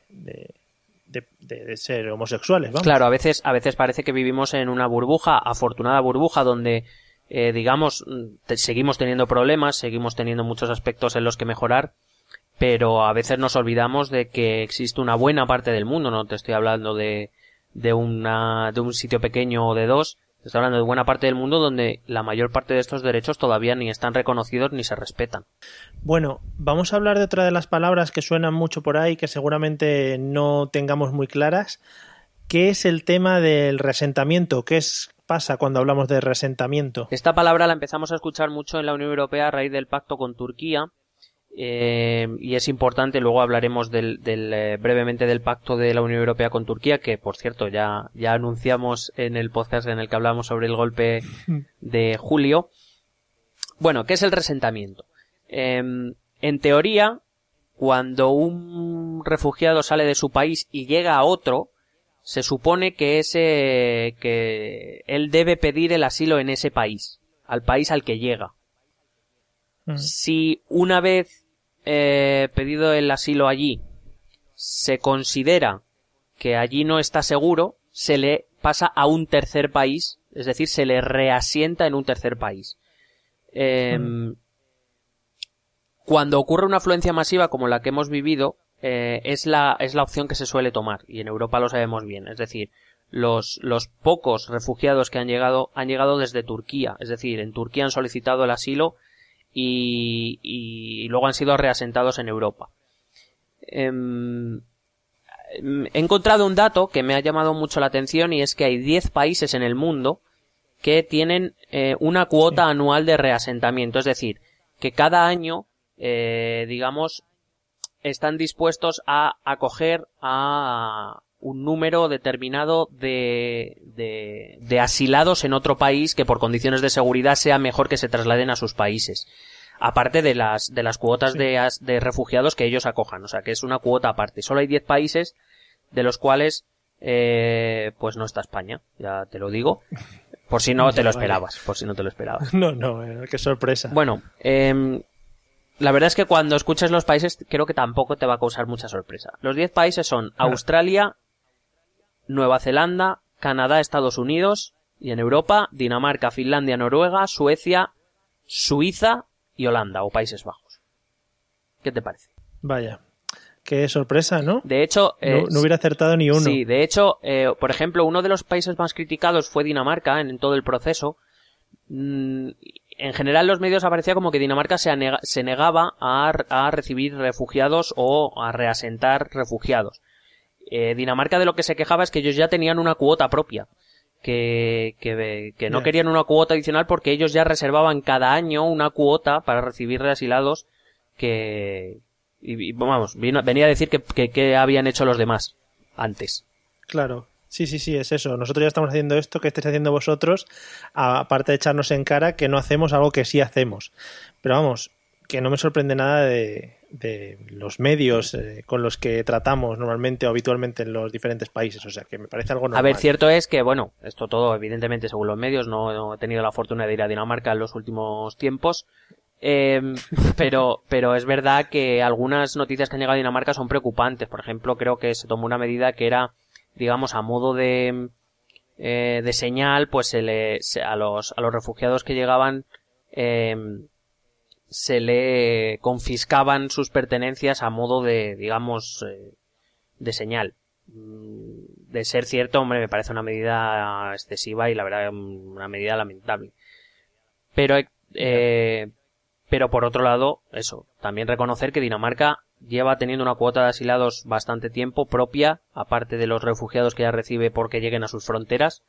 de- ser homosexuales, vamos. Claro, a veces, a veces parece que vivimos en una burbuja, afortunada burbuja, donde, eh, digamos, te- seguimos teniendo problemas, seguimos teniendo muchos aspectos en los que mejorar, pero a veces nos olvidamos de que existe una buena parte del mundo, no te estoy hablando de, de una, de un sitio pequeño o de dos, estoy hablando de buena parte del mundo donde la mayor parte de estos derechos todavía ni están reconocidos ni se respetan. Bueno, vamos a hablar de otra de las palabras que suenan mucho por ahí que seguramente no tengamos muy claras, que es el tema del resentamiento. ¿Qué es, pasa cuando hablamos de resentamiento? Esta palabra la empezamos a escuchar mucho en la Unión Europea a raíz del pacto con Turquía. Eh, y es importante, luego hablaremos del, del, eh, brevemente del pacto de la Unión Europea con Turquía, que por cierto ya, ya anunciamos en el podcast en el que hablamos sobre el golpe de julio. Bueno, ¿qué es el resentamiento? Em, en teoría, cuando un refugiado sale de su país y llega a otro, se supone que ese que él debe pedir el asilo en ese país, al país al que llega. Mm. Si una vez eh, pedido el asilo allí se considera que allí no está seguro, se le pasa a un tercer país, es decir, se le reasienta en un tercer país. Em, Cuando ocurre una afluencia masiva como la que hemos vivido, eh, es, la, es la opción que se suele tomar, y en Europa lo sabemos bien. Es decir, los, los pocos refugiados que han llegado han llegado desde Turquía, es decir, en Turquía han solicitado el asilo y, y luego han sido reasentados en Europa. Em, he encontrado un dato que me ha llamado mucho la atención y es que hay 10 países en el mundo que tienen eh, una cuota anual de reasentamiento, es decir, que cada año, eh, digamos, están dispuestos a acoger a un número determinado de, de, de asilados en otro país que por condiciones de seguridad sea mejor que se trasladen a sus países. Aparte de las, de las cuotas de, as- de refugiados que ellos acojan. O sea, que es una cuota aparte. Solo hay 10 países de los cuales, eh, pues no está España. Ya te lo digo. Por si no te lo esperabas. Por si no te lo esperabas. No, no, eh, qué sorpresa. Bueno, em, la verdad es que cuando escuches los países creo que tampoco te va a causar mucha sorpresa. Los 10 países son Australia, Nueva Zelanda, Canadá, Estados Unidos y en Europa Dinamarca, Finlandia, Noruega, Suecia, Suiza y Holanda o Países Bajos. ¿Qué te parece? Vaya, qué sorpresa, ¿no? De hecho, eh, no, no hubiera acertado ni uno. Sí, de hecho, eh, por ejemplo, uno de los países más criticados fue Dinamarca en, en todo el proceso. Mm, en general, los medios aparecía como que Dinamarca se, anega- se negaba a, a recibir refugiados o a reasentar refugiados. Eh, Dinamarca de lo que se quejaba es que ellos ya tenían una cuota propia. Que, que, que no querían una cuota adicional porque ellos ya reservaban cada año una cuota para recibir asilados que, y, y, vamos, vino- venía a decir que, que, que habían hecho los demás antes. Claro. Sí, sí, sí, es eso. Nosotros ya estamos haciendo esto que estáis haciendo vosotros, aparte de echarnos en cara que no hacemos algo que sí hacemos. Pero vamos, que no me sorprende nada de, de los medios eh, con los que tratamos normalmente o habitualmente en los diferentes países. O sea, que me parece algo normal. A ver, cierto es que, bueno, esto todo evidentemente según los medios, no, no he tenido la fortuna de ir a Dinamarca en los últimos tiempos, eh, pero, pero es verdad que algunas noticias que han llegado a Dinamarca son preocupantes. Por ejemplo, creo que se tomó una medida que era, digamos, a modo de, eh, de señal, pues se le, a los, a los refugiados que llegaban, em, se le confiscaban sus pertenencias a modo de, digamos, eh, de señal. Mm, de ser cierto, hombre, me parece una medida excesiva y la verdad una medida lamentable. Pero, eh, pero por otro lado, eso, también reconocer que Dinamarca lleva teniendo una cuota de asilados bastante tiempo propia, aparte de los refugiados que ya recibe porque lleguen a sus fronteras.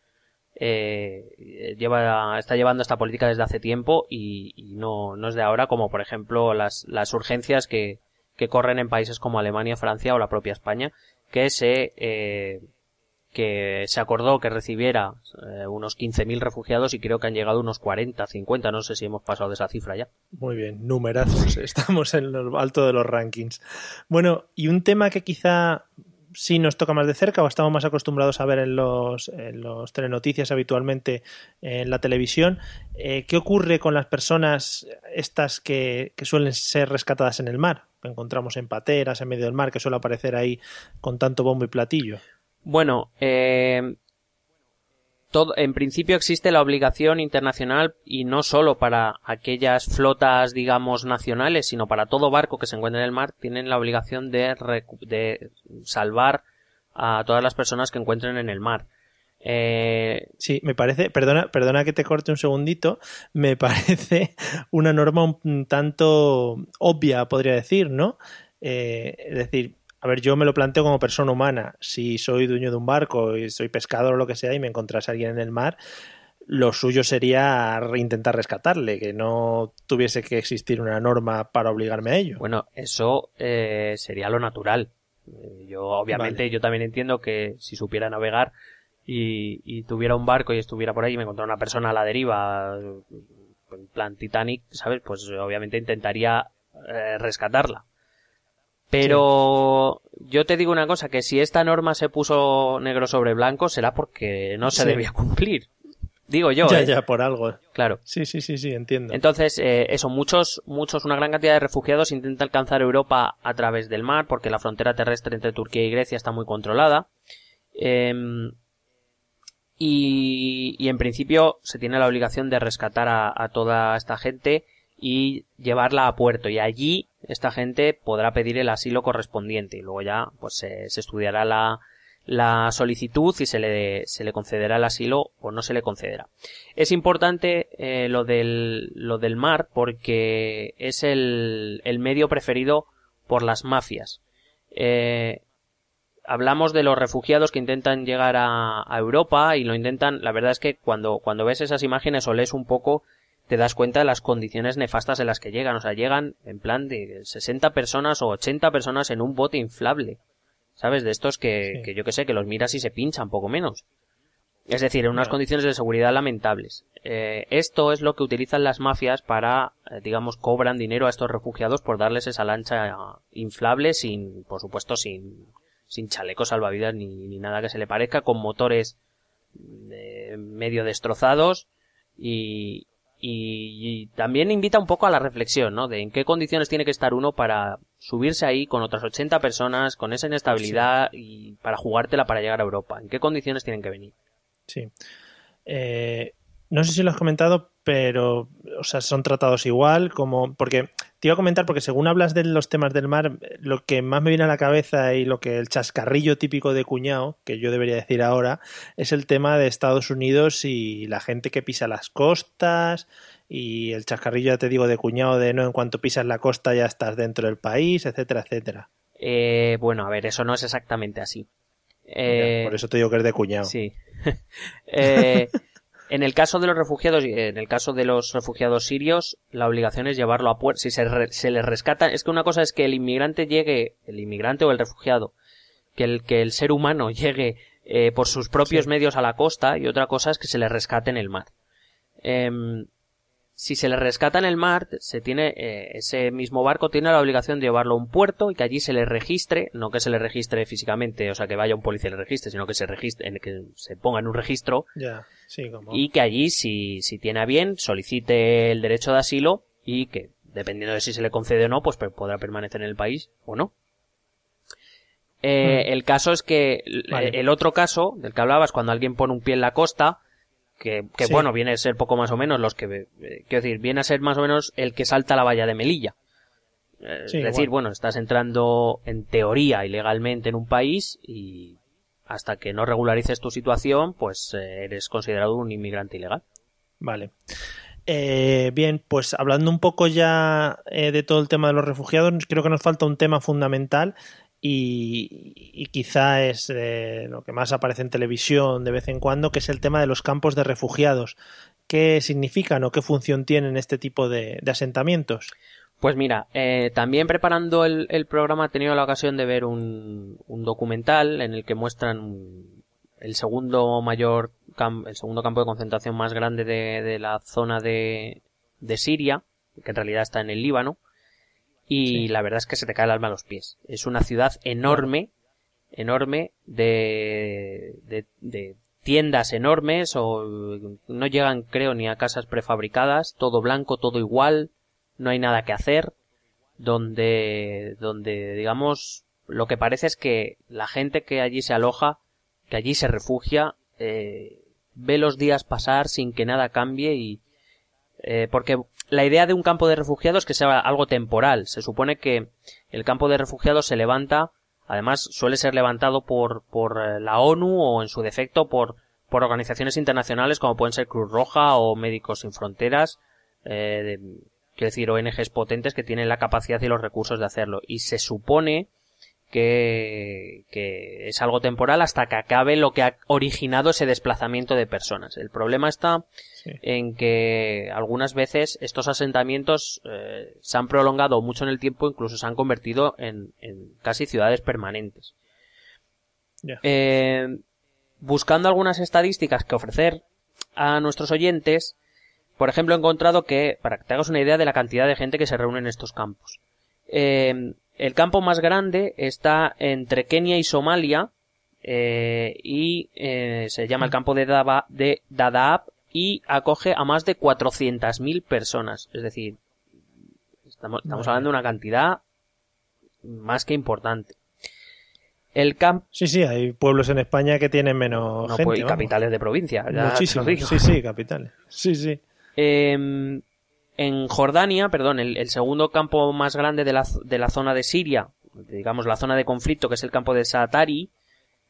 Eh, lleva, está llevando esta política desde hace tiempo y, no, no es de ahora, como por ejemplo las, las urgencias que, que corren en países como Alemania, Francia o la propia España, que se, eh, que se acordó que recibiera eh, unos 15.000 refugiados y creo que han llegado unos 40, 50, no sé si hemos pasado de esa cifra ya. Muy bien, numerazos, estamos en lo alto de los rankings. Bueno, y un tema que quizá sí nos toca más de cerca o estamos más acostumbrados a ver en los, en los telenoticias habitualmente en la televisión. Eh, ¿Qué ocurre con las personas estas que, que, suelen ser rescatadas en el mar? Que encontramos en pateras, en medio del mar, que suele aparecer ahí con tanto bombo y platillo. Bueno, eh, en principio existe la obligación internacional y no solo para aquellas flotas, digamos, nacionales, sino para todo barco que se encuentre en el mar, tienen la obligación de, de salvar a todas las personas que encuentren en el mar. Eh... Sí, me parece, perdona, perdona que te corte un segundito, me parece una norma un tanto obvia, podría decir, ¿no? Eh, es decir, a ver, yo me lo planteo como persona humana. Si soy dueño de un barco y soy pescador o lo que sea y me encontrase alguien en el mar, lo suyo sería intentar rescatarle, que no tuviese que existir una norma para obligarme a ello. Bueno, eso eh, sería lo natural. Eh, yo, obviamente, yo también entiendo que si supiera navegar y, tuviera un barco y estuviera por ahí y me encontrara una persona a la deriva, en plan Titanic, ¿sabes? Pues obviamente intentaría eh, rescatarla. Pero yo te digo una cosa, que si esta norma se puso negro sobre blanco será porque no se debía cumplir. Digo yo. Ya, ¿eh? ya, por algo. Claro. Sí, sí, sí, sí, entiendo. Entonces, eh, eso, muchos, muchos, una gran cantidad de refugiados intentan alcanzar Europa a través del mar, porque la frontera terrestre entre Turquía y Grecia está muy controlada. Em, y, y, en principio se tiene la obligación de rescatar a, a toda esta gente y llevarla a puerto y allí esta gente podrá pedir el asilo correspondiente y luego ya pues se, estudiará la, la solicitud y se le, se le concederá el asilo o no se le concederá. Es importante eh, lo, del, lo del mar porque es el, el medio preferido por las mafias. Eh, hablamos de los refugiados que intentan llegar a, Europa y lo intentan, la verdad es que cuando, cuando ves esas imágenes o lees un poco te das cuenta de las condiciones nefastas en las que llegan. O sea, llegan en plan de 60 personas o 80 personas en un bote inflable. ¿Sabes? De estos que, que yo que sé, que los miras y se pinchan, poco menos. Es decir, en unas condiciones de seguridad lamentables. Eh, esto es lo que utilizan las mafias para, eh, digamos, cobran dinero a estos refugiados por darles esa lancha inflable sin, por supuesto, sin, sin chalecos salvavidas ni, ni nada que se le parezca, con motores eh, medio destrozados y, y, también invita un poco a la reflexión, ¿no? De en qué condiciones tiene que estar uno para subirse ahí con otras 80 personas, con esa inestabilidad y para jugártela para llegar a Europa. ¿En qué condiciones tienen que venir? Sí. Eh, no sé si lo has comentado, pero, o sea, son tratados igual, como, porque te iba a comentar, porque según hablas de los temas del mar, lo que más me viene a la cabeza y lo que el chascarrillo típico de cuñado, que yo debería decir ahora, es el tema de Estados Unidos y la gente que pisa las costas, y el chascarrillo, ya te digo, de cuñado de no, en cuanto pisas la costa ya estás dentro del país, etcétera, etcétera. Eh, bueno, a ver, eso no es exactamente así. Eh, por eso te digo que es de cuñado. Sí. eh, en el caso de los refugiados, en el caso de los refugiados sirios, la obligación es llevarlo a puerto. Si se, se les rescata, es que una cosa es que el inmigrante llegue, el inmigrante o el refugiado, que el, que el ser humano llegue eh, por sus propios medios a la costa y otra cosa es que se le rescate en el mar. Eh, si se le rescata en el mar, se tiene, eh, ese mismo barco tiene la obligación de llevarlo a un puerto y que allí se le registre, no que se le registre físicamente, o sea, que vaya un policía y le registre, sino que se registre, que se ponga en un registro. Y que allí, si, si tiene a bien, solicite el derecho de asilo y que, dependiendo de si se le concede o no, pues podrá permanecer en el país o no. Eh, Mm. El caso es que Vale. el otro caso del que hablabas, cuando alguien pone un pie en la costa, que, que Sí. bueno, viene a ser poco más o menos los que, eh, quiero decir, viene a ser más o menos el que salta la valla de Melilla. Eh, Sí, es decir, igual. bueno, estás entrando en teoría ilegalmente en un país y hasta que no regularices tu situación, pues eh, eres considerado un inmigrante ilegal. Vale. Eh, bien, pues hablando un poco ya eh, de todo el tema de los refugiados, creo que nos falta un tema fundamental y, quizá es eh, lo que más aparece en televisión de vez en cuando, que es el tema de los campos de refugiados. ¿Qué significan o qué función tienen este tipo de, asentamientos? Pues mira, eh, también preparando el, programa he tenido la ocasión de ver un, documental en el que muestran el segundo mayor el segundo campo de concentración más grande de, la zona de Siria, que en realidad está en el Líbano, y Sí. la verdad es que se te cae el alma a los pies. Es una ciudad enorme, enorme de, de, de tiendas enormes o no llegan creo ni a casas prefabricadas, todo blanco, todo igual, no hay nada que hacer, donde, donde digamos lo que parece es que la gente que allí se aloja, que allí se refugia, eh, ve los días pasar sin que nada cambie y eh, porque la idea de un campo de refugiados que sea algo temporal. Se supone que el campo de refugiados se levanta, además suele ser levantado por, por eh, la ONU o en su defecto por, por organizaciones internacionales como pueden ser Cruz Roja o Médicos Sin Fronteras, eh, de- quiero decir ONGs potentes que tienen la capacidad y los recursos de hacerlo. Y se supone que, que es algo temporal hasta que acabe lo que ha originado ese desplazamiento de personas. El problema está Sí. en que algunas veces estos asentamientos eh, se han prolongado mucho en el tiempo, incluso se han convertido en, en casi ciudades permanentes. Eh, buscando algunas estadísticas que ofrecer a nuestros oyentes, por ejemplo, he encontrado que, para que te hagas una idea de la cantidad de gente que se reúne en estos campos, eh, el campo más grande está entre Kenia y Somalia eh, y eh, se llama el campo de, Daba- de Dadaab y acoge a más de 400.000 personas. Es decir, estamos, hablando de una cantidad más que importante. El campo Sí, sí, hay pueblos en España que tienen menos no, gente. pues, y capitales de provincia. digo. Sí, sí, capitales. Sí, sí. Eh, en Jordania, perdón, el, el segundo campo más grande de la, de la zona de Siria, digamos la zona de conflicto, que es el campo de Saatari,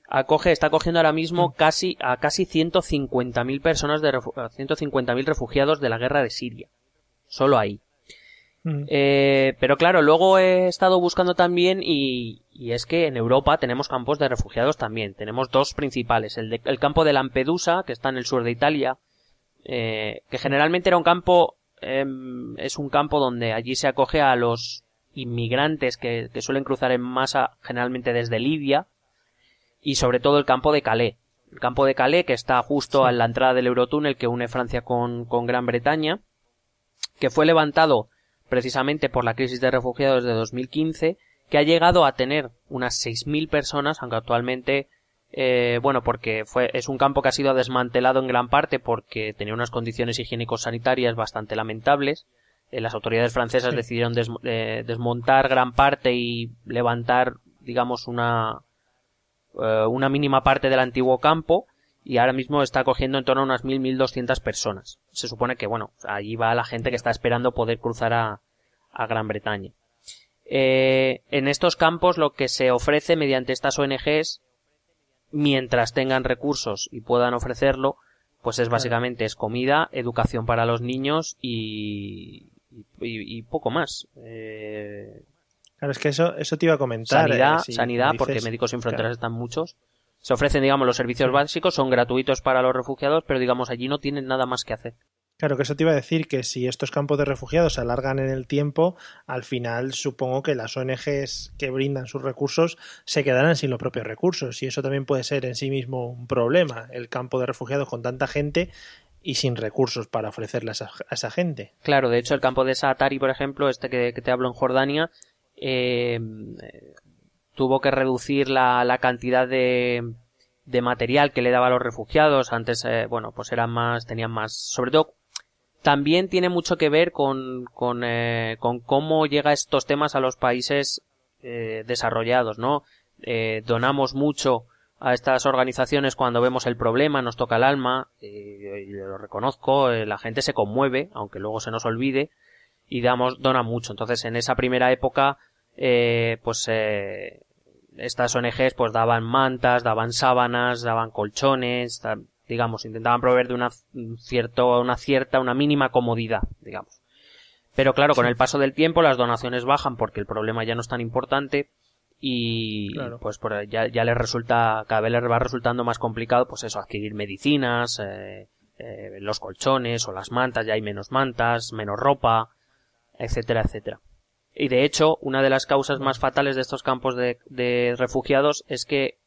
acoge, está acogiendo ahora mismo casi a casi 150.000 personas de refu- a 150.000 refugiados de la guerra de Siria. Solo ahí. Mm. Eh, pero claro, luego he estado buscando también y, y es que en Europa tenemos campos de refugiados también. Tenemos dos principales. El, de- el campo de Lampedusa, que está en el sur de Italia, eh, que generalmente era un campo, em, es un campo donde allí se acoge a los inmigrantes que, que suelen cruzar en masa generalmente desde Libia y sobre todo el campo de Calais. El campo de Calais que está justo Sí. en la entrada del Eurotúnel que une Francia con, con Gran Bretaña, que fue levantado precisamente por la crisis de refugiados de 2015, que ha llegado a tener unas 6.000 personas, aunque actualmente, eh, bueno, porque fue, es un campo que ha sido desmantelado en gran parte porque tenía unas condiciones higiénico-sanitarias bastante lamentables. Eh, las autoridades francesas Sí. decidieron des- eh, desmontar gran parte y levantar, digamos, una, una mínima parte del antiguo campo y ahora mismo está acogiendo en torno a unas 1.000-1.200 personas. Se supone que, bueno, allí va la gente que está esperando poder cruzar a, a Gran Bretaña. Eh, en estos campos lo que se ofrece mediante estas ONGs, mientras tengan recursos y puedan ofrecerlo, pues es básicamente es comida, educación para los niños y, y, y poco más. Eh, Claro, es que eso, eso te iba a comentar. sanidad, eh, si sanidad, dices- porque Médicos Sin Fronteras claro. están muchos. Se ofrecen, digamos, los servicios básicos, son gratuitos para los refugiados, pero digamos, allí no tienen nada más que hacer. Claro, que eso te iba a decir que si estos campos de refugiados se alargan en el tiempo, al final supongo que las ONGs que brindan sus recursos se quedarán sin los propios recursos y eso también puede ser en sí mismo un problema, el campo de refugiados con tanta gente y sin recursos para ofrecerle a esa, gente. Claro, de hecho, el campo de Saatari, por ejemplo, este que, te hablo en Jordania, eh, tuvo que reducir la, la cantidad de, de material que le daba a los refugiados. Antes, eh, bueno, pues eran más, tenían más, sobre todo, también tiene mucho que ver con, con, eh, con cómo llega estos temas a los países eh, desarrollados, ¿no? eh, donamos mucho a estas organizaciones cuando vemos el problema, nos toca el alma, y lo reconozco, eh, la gente se conmueve, aunque luego se nos olvide, y damos, dona mucho. Entonces, en esa primera época, eh, pues estas ONGs pues daban mantas, daban sábanas, daban colchones, digamos, intentaban proveer de una cierto, una cierta, una mínima comodidad, digamos. Pero claro, con el paso del tiempo las donaciones bajan porque el problema ya no es tan importante y pues por, ya, ya les resulta, cada vez les va resultando más complicado pues eso, adquirir medicinas, eh, eh, los colchones o las mantas, ya hay menos mantas, menos ropa, etcétera, etcétera. Y de hecho, una de las causas más fatales de estos campos de, refugiados es que,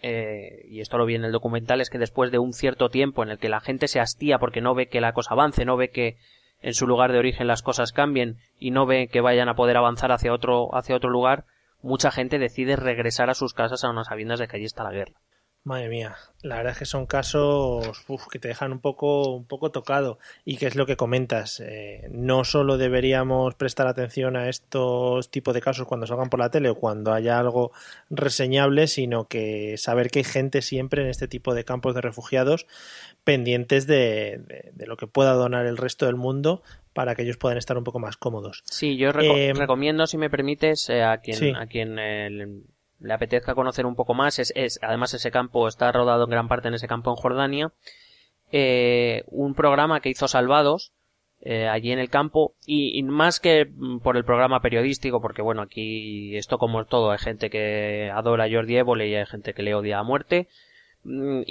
eh, y esto lo vi en el documental, es que después de un cierto tiempo en el que la gente se hastía porque no ve que la cosa avance, no ve que en su lugar de origen las cosas cambien y no ve que vayan a poder avanzar hacia otro, hacia otro lugar, mucha gente decide regresar a sus casas a unas sabiendas de que allí está la guerra. Madre mía, la verdad es que son casos que te dejan un poco, un poco tocado. Y que es lo que comentas, eh, no solo deberíamos prestar atención a estos tipos de casos cuando salgan por la tele o cuando haya algo reseñable, sino que saber que hay gente siempre en este tipo de campos de refugiados pendientes de, lo que pueda donar el resto del mundo para que ellos puedan estar un poco más cómodos. Sí, yo eh, recomiendo, si me permites, eh, a quien, a quien le apetezca conocer un poco más, es, es, además ese campo está rodado en gran parte en ese campo en Jordania, eh, un programa que hizo Salvados, eh, allí en el campo. Y, más que por el programa periodístico porque bueno aquí esto como todo hay gente que adora a Jordi Évole y hay gente que le odia a muerte. Mm,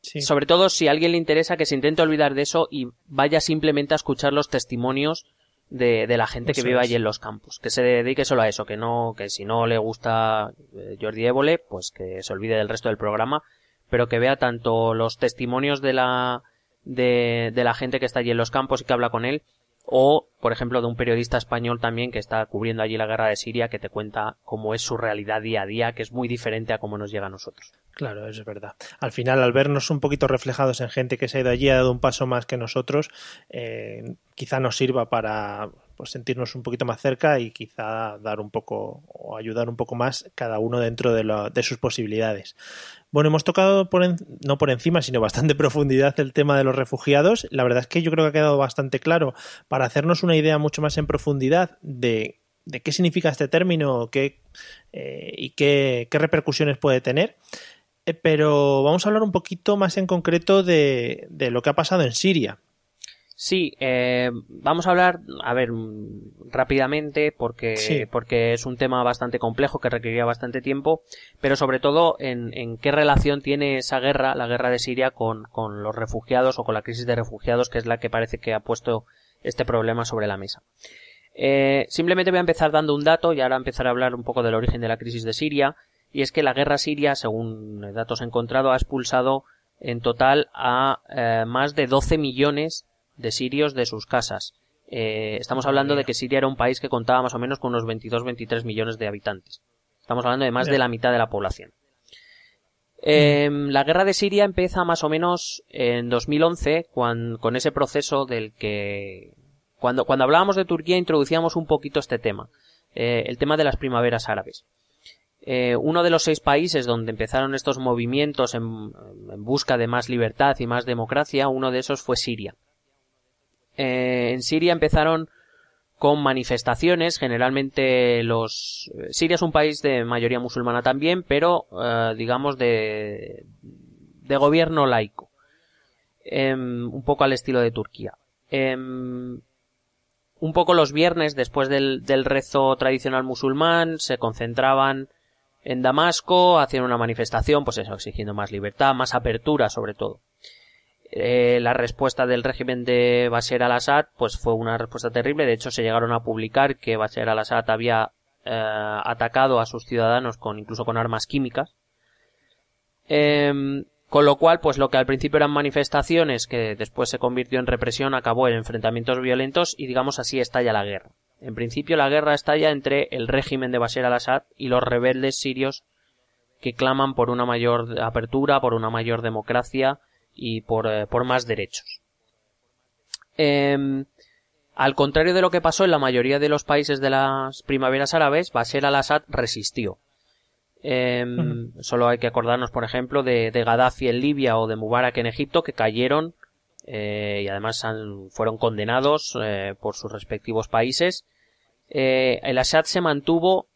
sobre todo si a alguien le interesa que se intente olvidar de eso y vaya simplemente a escuchar los testimonios de, de la gente que vive allí en los campos. Que se dedique solo a eso, que no, que si no le gusta eh, Jordi Évole, pues que se olvide del resto del programa, pero que vea tanto los testimonios de la, de, de la gente que está allí en los campos y que habla con él, o, por ejemplo, de un periodista español también que está cubriendo allí la guerra de Siria, que te cuenta cómo es su realidad día a día, que es muy diferente a cómo nos llega a nosotros. Claro, eso es verdad. Al final, al vernos un poquito reflejados en gente que se ha ido allí, ha dado un paso más que nosotros, eh, quizá nos sirva para pues, sentirnos un poquito más cerca y quizá dar un poco o ayudar un poco más cada uno dentro de, de sus posibilidades. Bueno, hemos tocado por no por encima, sino bastante profundidad el tema de los refugiados. La verdad es que yo creo que ha quedado bastante claro para hacernos una idea mucho más en profundidad de, qué significa este término qué, eh, y qué, repercusiones puede tener. Eh, pero vamos a hablar un poquito más en concreto de lo que ha pasado en Siria. Sí, eh, vamos a hablar, a ver, mm, rápidamente, porque, porque es un tema bastante complejo que requeriría bastante tiempo, pero sobre todo en, en, qué relación tiene esa guerra, la guerra de Siria, con, con los refugiados o con la crisis de refugiados, que es la que parece que ha puesto este problema sobre la mesa. Eh, simplemente voy a empezar dando un dato y ahora empezar a hablar un poco del origen de la crisis de Siria, y es que la guerra siria, según datos encontrados, ha expulsado en total a eh, más de 12 millones de sirios de sus casas. Eh, estamos hablando de que Siria era un país que contaba más o menos con unos 22-23 millones de habitantes. Estamos hablando de más de la mitad de la población. Em, la guerra de Siria empieza más o menos en 2011 con ese proceso del que cuando, cuando hablábamos de Turquía introducíamos un poquito este tema, eh, el tema de las primaveras árabes. Eh, uno de los seis países donde empezaron estos movimientos en, busca de más libertad y más democracia, uno de esos fue Siria. Eh, en Siria empezaron con manifestaciones, generalmente los... Siria es un país de mayoría musulmana también, pero eh, digamos de, de gobierno laico, em, un poco al estilo de Turquía. Em, un poco los viernes, después del, del rezo tradicional musulmán, se concentraban en Damasco, hacían una manifestación, pues eso, exigiendo más libertad, más apertura sobre todo. Eh, la respuesta del régimen de Bashar al-Assad pues fue una respuesta terrible. De hecho, se llegaron a publicar que Bashar al-Assad había eh, atacado a sus ciudadanos con incluso con armas químicas. Em, con lo cual, pues lo que al principio eran manifestaciones, que después se convirtió en represión, acabó en enfrentamientos violentos y digamos así estalla la guerra. En principio la guerra estalla entre el régimen de Bashar al-Assad y los rebeldes sirios que claman por una mayor apertura, por una mayor democracia y por, eh, por más derechos. Em, al contrario de lo que pasó en la mayoría de los países de las primaveras árabes, Bashar al-Assad resistió. Em, solo hay que acordarnos, por ejemplo, de, de, Gaddafi en Libia o de Mubarak en Egipto, que cayeron eh, y además fueron condenados eh, por sus respectivos países. El Assad se mantuvo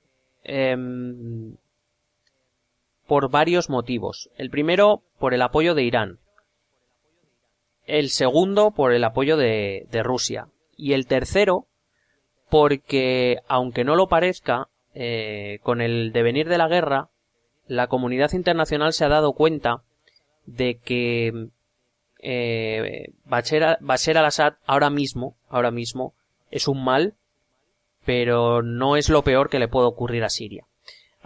em, por varios motivos. El primero, por el apoyo de Irán. El segundo, por el apoyo de, de Rusia. Y el tercero, porque, aunque no lo parezca, eh, con el devenir de la guerra, la comunidad internacional se ha dado cuenta de que eh, Bashar, al-Assad ahora mismo, ahora mismo, es un mal, pero no es lo peor que le puede ocurrir a Siria.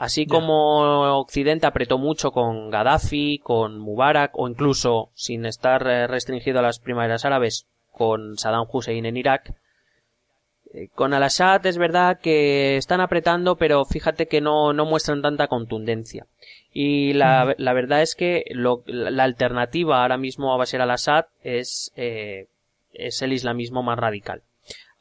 Así como Occidente apretó mucho con Gaddafi, con Mubarak, o incluso, sin estar eh, restringido a las primaveras árabes, con Saddam Hussein en Irak, eh, con Al-Assad es verdad que están apretando, pero fíjate que no, no muestran tanta contundencia. Y la, la verdad es que lo, la alternativa ahora mismo a Bashar al-Assad es, eh, es el islamismo más radical.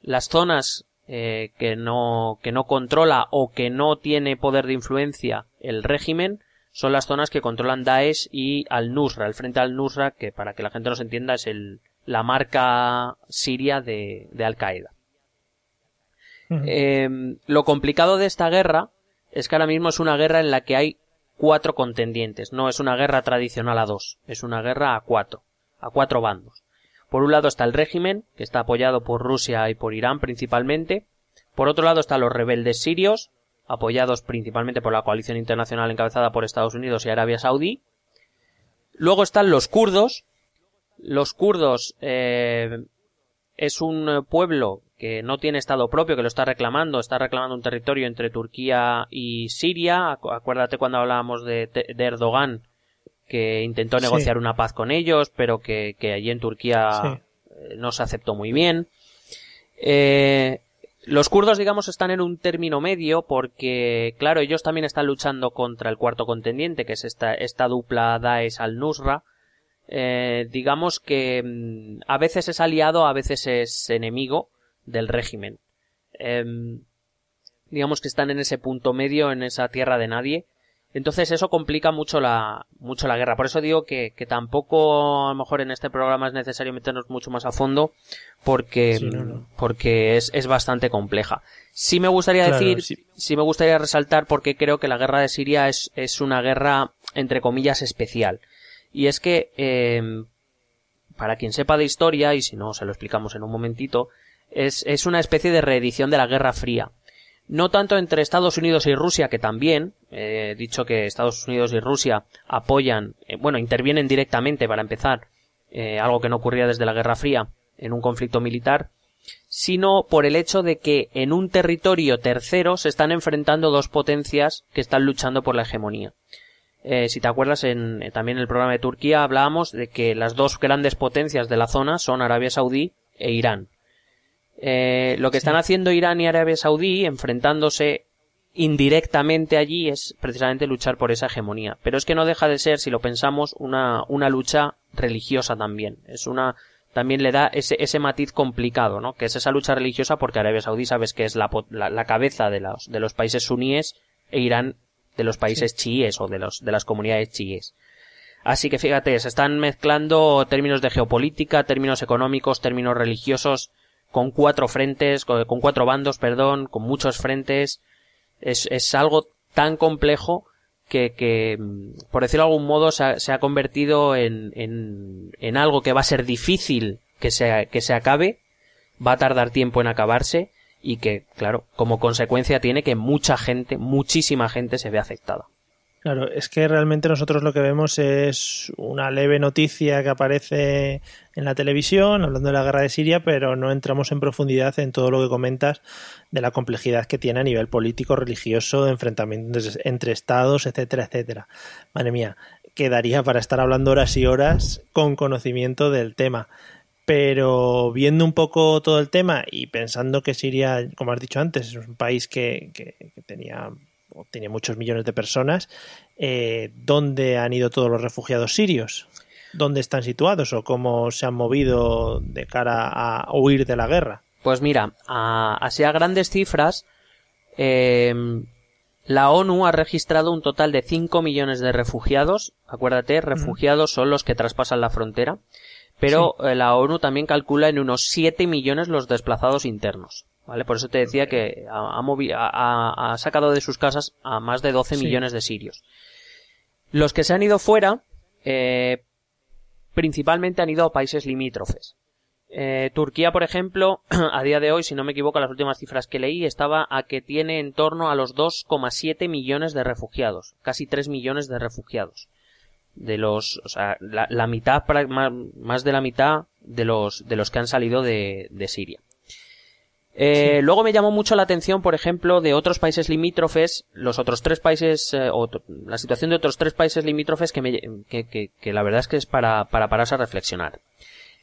Las zonas eh, que no que no controla o que no tiene poder de influencia el régimen son las zonas que controlan Daesh y al-Nusra, el frente al-Nusra, que para que la gente nos entienda es el, la marca siria de, de Al-Qaeda. Em, lo complicado de esta guerra es que ahora mismo es una guerra en la que hay cuatro contendientes. No es una guerra tradicional a dos, es una guerra a cuatro, a cuatro bandos. Por un lado está el régimen, que está apoyado por Rusia y por Irán principalmente. Por otro lado están los rebeldes sirios, apoyados principalmente por la coalición internacional encabezada por Estados Unidos y Arabia Saudí. Luego están los kurdos. Los kurdos eh, es un pueblo que no tiene Estado propio, que lo está reclamando, está reclamando un territorio entre Turquía y Siria. Acuérdate cuando hablábamos de, Erdogan, que intentó negociar una paz con ellos, pero que, allí en Turquía eh, no se aceptó muy bien. Eh, los kurdos, digamos, están en un término medio porque, claro, ellos también están luchando contra el cuarto contendiente, que es esta, esta dupla Daesh al-Nusra. Eh, digamos que mm, a veces es aliado, a veces es enemigo del régimen. Em, digamos que están en ese punto medio, en esa tierra de nadie. Entonces eso complica mucho la, mucho la guerra. Por eso digo que, que tampoco a lo mejor en este programa es necesario meternos mucho más a fondo porque, porque es, es bastante compleja. Sí me gustaría decir, sí. me gustaría resaltar porque creo que la guerra de Siria es, es una guerra entre comillas especial. Y es que, em, para quien sepa de historia, y si no se lo explicamos en un momentito, es, es una especie de reedición de la Guerra Fría. No tanto entre Estados Unidos y Rusia, que también, he dicho que Estados Unidos y Rusia apoyan, eh, bueno, intervienen directamente para empezar, eh, algo que no ocurría desde la Guerra Fría, en un conflicto militar, sino por el hecho de que en un territorio tercero se están enfrentando dos potencias que están luchando por la hegemonía. Eh, si te acuerdas, en, también en el programa de Turquía hablábamos de que las dos grandes potencias de la zona son Arabia Saudí e Irán. Eh, lo que están haciendo Irán y Arabia Saudí, enfrentándose indirectamente allí, es precisamente luchar por esa hegemonía. Pero es que no deja de ser, si lo pensamos, una, una lucha religiosa también. Es una, también le da ese, ese matiz complicado, ¿no? Que es esa lucha religiosa porque Arabia Saudí sabes que es la, la, cabeza de los, de los países suníes e Irán de los países chiíes o de los, de las comunidades chiíes. Así que fíjate, se están mezclando términos de geopolítica, términos económicos, términos religiosos, con cuatro frentes, con, cuatro bandos, perdón, con muchos frentes. Es, es algo tan complejo que, que, por decirlo de algún modo, se ha, se ha convertido en, en, en, algo que va a ser difícil que se, que se acabe, va a tardar tiempo en acabarse y que, claro, como consecuencia tiene que mucha gente, muchísima gente se ve afectada. Claro, es que realmente nosotros lo que vemos es una leve noticia que aparece en la televisión hablando de la guerra de Siria, pero no entramos en profundidad en todo lo que comentas de la complejidad que tiene a nivel político, religioso, de enfrentamientos entre estados, etcétera, etcétera. Madre mía, quedaría para estar hablando horas y horas con conocimiento del tema. Pero viendo un poco todo el tema y pensando que Siria, como has dicho antes, es un país que, que tenía tiene muchos millones de personas, eh, ¿dónde han ido todos los refugiados sirios? ¿Dónde están situados o cómo se han movido de cara a huir de la guerra? Pues mira, a, así a grandes cifras, eh, La ONU ha registrado un total de 5 millones de refugiados. Acuérdate, refugiados son los que traspasan la frontera. Pero eh, la ONU también calcula en unos 7 millones los desplazados internos. ¿Vale? Por eso te decía que ha, ha sacado de sus casas a más de 12 Sí. millones de sirios. Los que se han ido fuera, eh, principalmente han ido a países limítrofes. Eh, Turquía, por ejemplo, a día de hoy, si no me equivoco, las últimas cifras que leí estaba a que tiene en torno a los 2,7 millones de refugiados, casi 3 millones de refugiados. De los, o sea, la, la mitad, más de la mitad de los, de los que han salido de, de Siria. Eh, Luego me llamó mucho la atención, por ejemplo, de otros países limítrofes, los otros tres países, eh, otro- la situación de otros tres países limítrofes que, me, que, que- que la verdad es que es para, para pararse a reflexionar.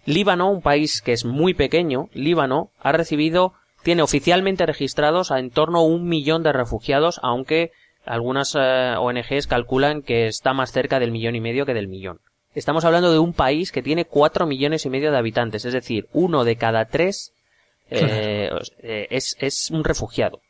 Líbano, un país que es muy pequeño, Líbano, ha recibido, tiene oficialmente registrados a en torno a un millón de refugiados, aunque algunas eh, ONGs calculan que está más cerca del millón y medio que del millón. Estamos hablando de un país que tiene cuatro millones y medio de habitantes, es decir, uno de cada tres eh, eh, es, es un refugiado.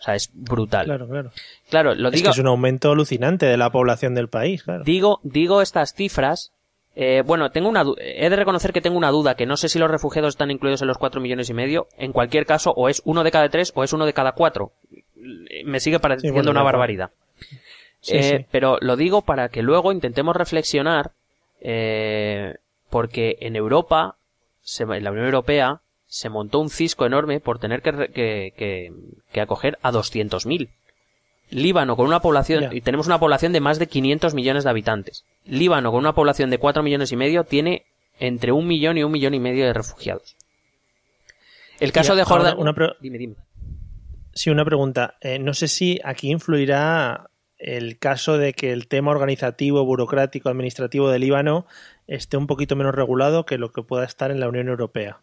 O sea, es brutal. Claro, claro. Claro, lo Es digo, que es un aumento alucinante de la población del país, claro. digo, digo estas cifras. eh, bueno, tengo una, he de reconocer que tengo una duda, que no sé si los refugiados están incluidos en los cuatro millones y medio. En cualquier caso, o es uno de cada tres o es uno de cada cuatro. Me sigue pareciendo bueno, una barbaridad. Sí, Eh, sí. Pero lo digo para que luego intentemos reflexionar, eh, porque en Europa, en la Unión Europea, se montó un cisco enorme por tener que, que, que- que acoger a 200.000. Líbano con una población, y tenemos una población de más de 500 millones de habitantes. Líbano con una población de 4 millones y medio tiene entre un millón y un millón y medio de refugiados. El caso de Jordania... una Dime, dime. Sí, una pregunta. Eh, no sé si aquí influirá el caso de que el tema organizativo, burocrático, administrativo del Líbano esté un poquito menos regulado que lo que pueda estar en la Unión Europea.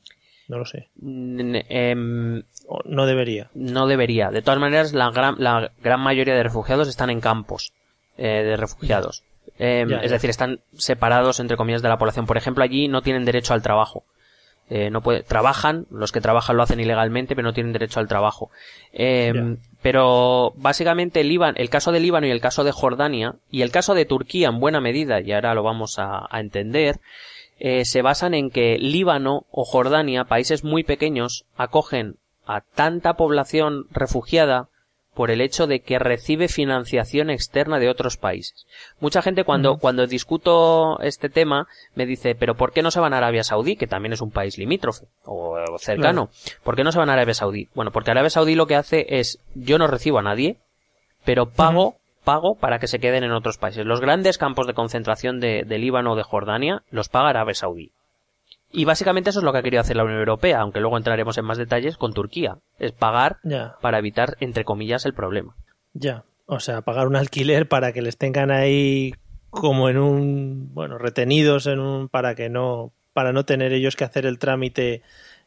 No lo sé. Em, no debería. No debería. De todas maneras, la gran, la gran mayoría de refugiados están en campos eh, de refugiados. Eh, Ya, es decir, están separados, entre comillas, de la población. Por ejemplo, allí no tienen derecho al trabajo. Eh, no puede, trabajan, los que trabajan lo hacen ilegalmente, pero no tienen derecho al trabajo. Eh, Ya. pero básicamente el, el caso de Líbano y el caso de Jordania y el caso de Turquía en buena medida, y ahora lo vamos a, a entender, eh, se basan en que Líbano o Jordania, países muy pequeños, acogen a tanta población refugiada por el hecho de que recibe financiación externa de otros países. Mucha gente cuando, cuando discuto este tema me dice, pero ¿por qué no se van a Arabia Saudí, que también es un país limítrofe o, cercano? ¿Por qué no se van a Arabia Saudí? Bueno, porque Arabia Saudí lo que hace es, yo no recibo a nadie, pero pago, pago para que se queden en otros países. Los grandes campos de concentración de, de Líbano o de Jordania los paga Arabia Saudí. Y básicamente eso es lo que ha querido hacer la Unión Europea, aunque luego entraremos en más detalles con Turquía. Es pagar para evitar, entre comillas, el problema. ya. O sea, pagar un alquiler para que les tengan ahí como en un, bueno, retenidos en un, para que no, para no tener ellos que hacer el trámite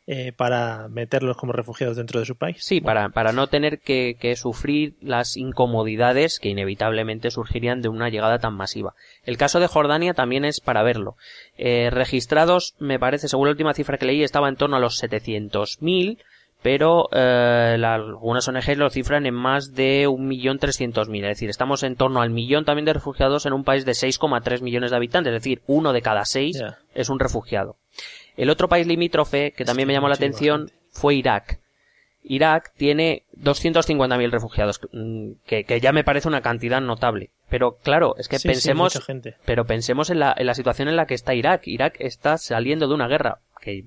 eh, para meterlos como refugiados dentro de su país. Sí, para, para no tener que, que sufrir las incomodidades que inevitablemente surgirían de una llegada tan masiva. El caso de Jordania también es para verlo. Eh, registrados, me parece, según la última cifra que leí, estaba en torno a los 700.000, pero eh, la- algunas ONGs lo cifran en más de 1.300.000. Es decir, estamos en torno al millón también de refugiados en un país de 6,3 millones de habitantes. Es decir, uno de cada seis es un refugiado. El otro país limítrofe que también me llamó la atención fue Irak. Irak tiene 250.000 refugiados, mm, que, que ya me parece una cantidad notable. Pero claro, es que Sí, pensemos, gente. pero pensemos en la, en la situación en la que está Irak. Irak está saliendo de una guerra que,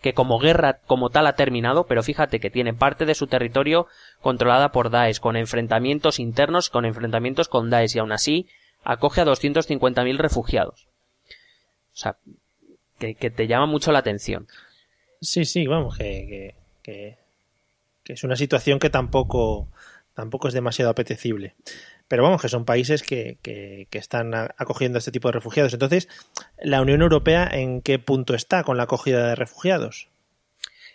que como guerra como tal ha terminado, pero fíjate que tiene parte de su territorio controlada por Daesh, con enfrentamientos internos, con enfrentamientos con Daesh, y aún así acoge a 250.000 refugiados. O sea, que, que te llama mucho la atención. Sí, sí, vamos, que, que, es una situación que tampoco, tampoco es demasiado apetecible. Pero vamos, que son países que, que, que están acogiendo a este tipo de refugiados. Entonces, ¿la Unión Europea en qué punto está con la acogida de refugiados?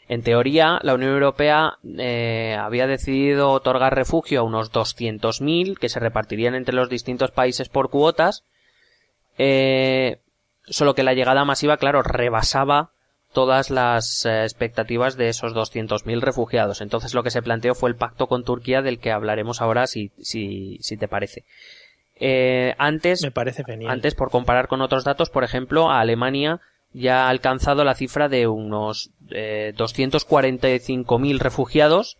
En teoría, la Unión Europea eh, había decidido otorgar refugio a unos 200.000 que se repartirían entre los distintos países por cuotas. Eh, solo que la llegada masiva, claro, rebasaba todas las eh, expectativas de esos 200.000 refugiados. Entonces lo que se planteó fue el pacto con Turquía del que hablaremos ahora si, si, si te parece. Eh, antes, Me parece genial. antes, por comparar con otros datos, por ejemplo, a Alemania ya ha alcanzado la cifra de unos eh, 245.000 refugiados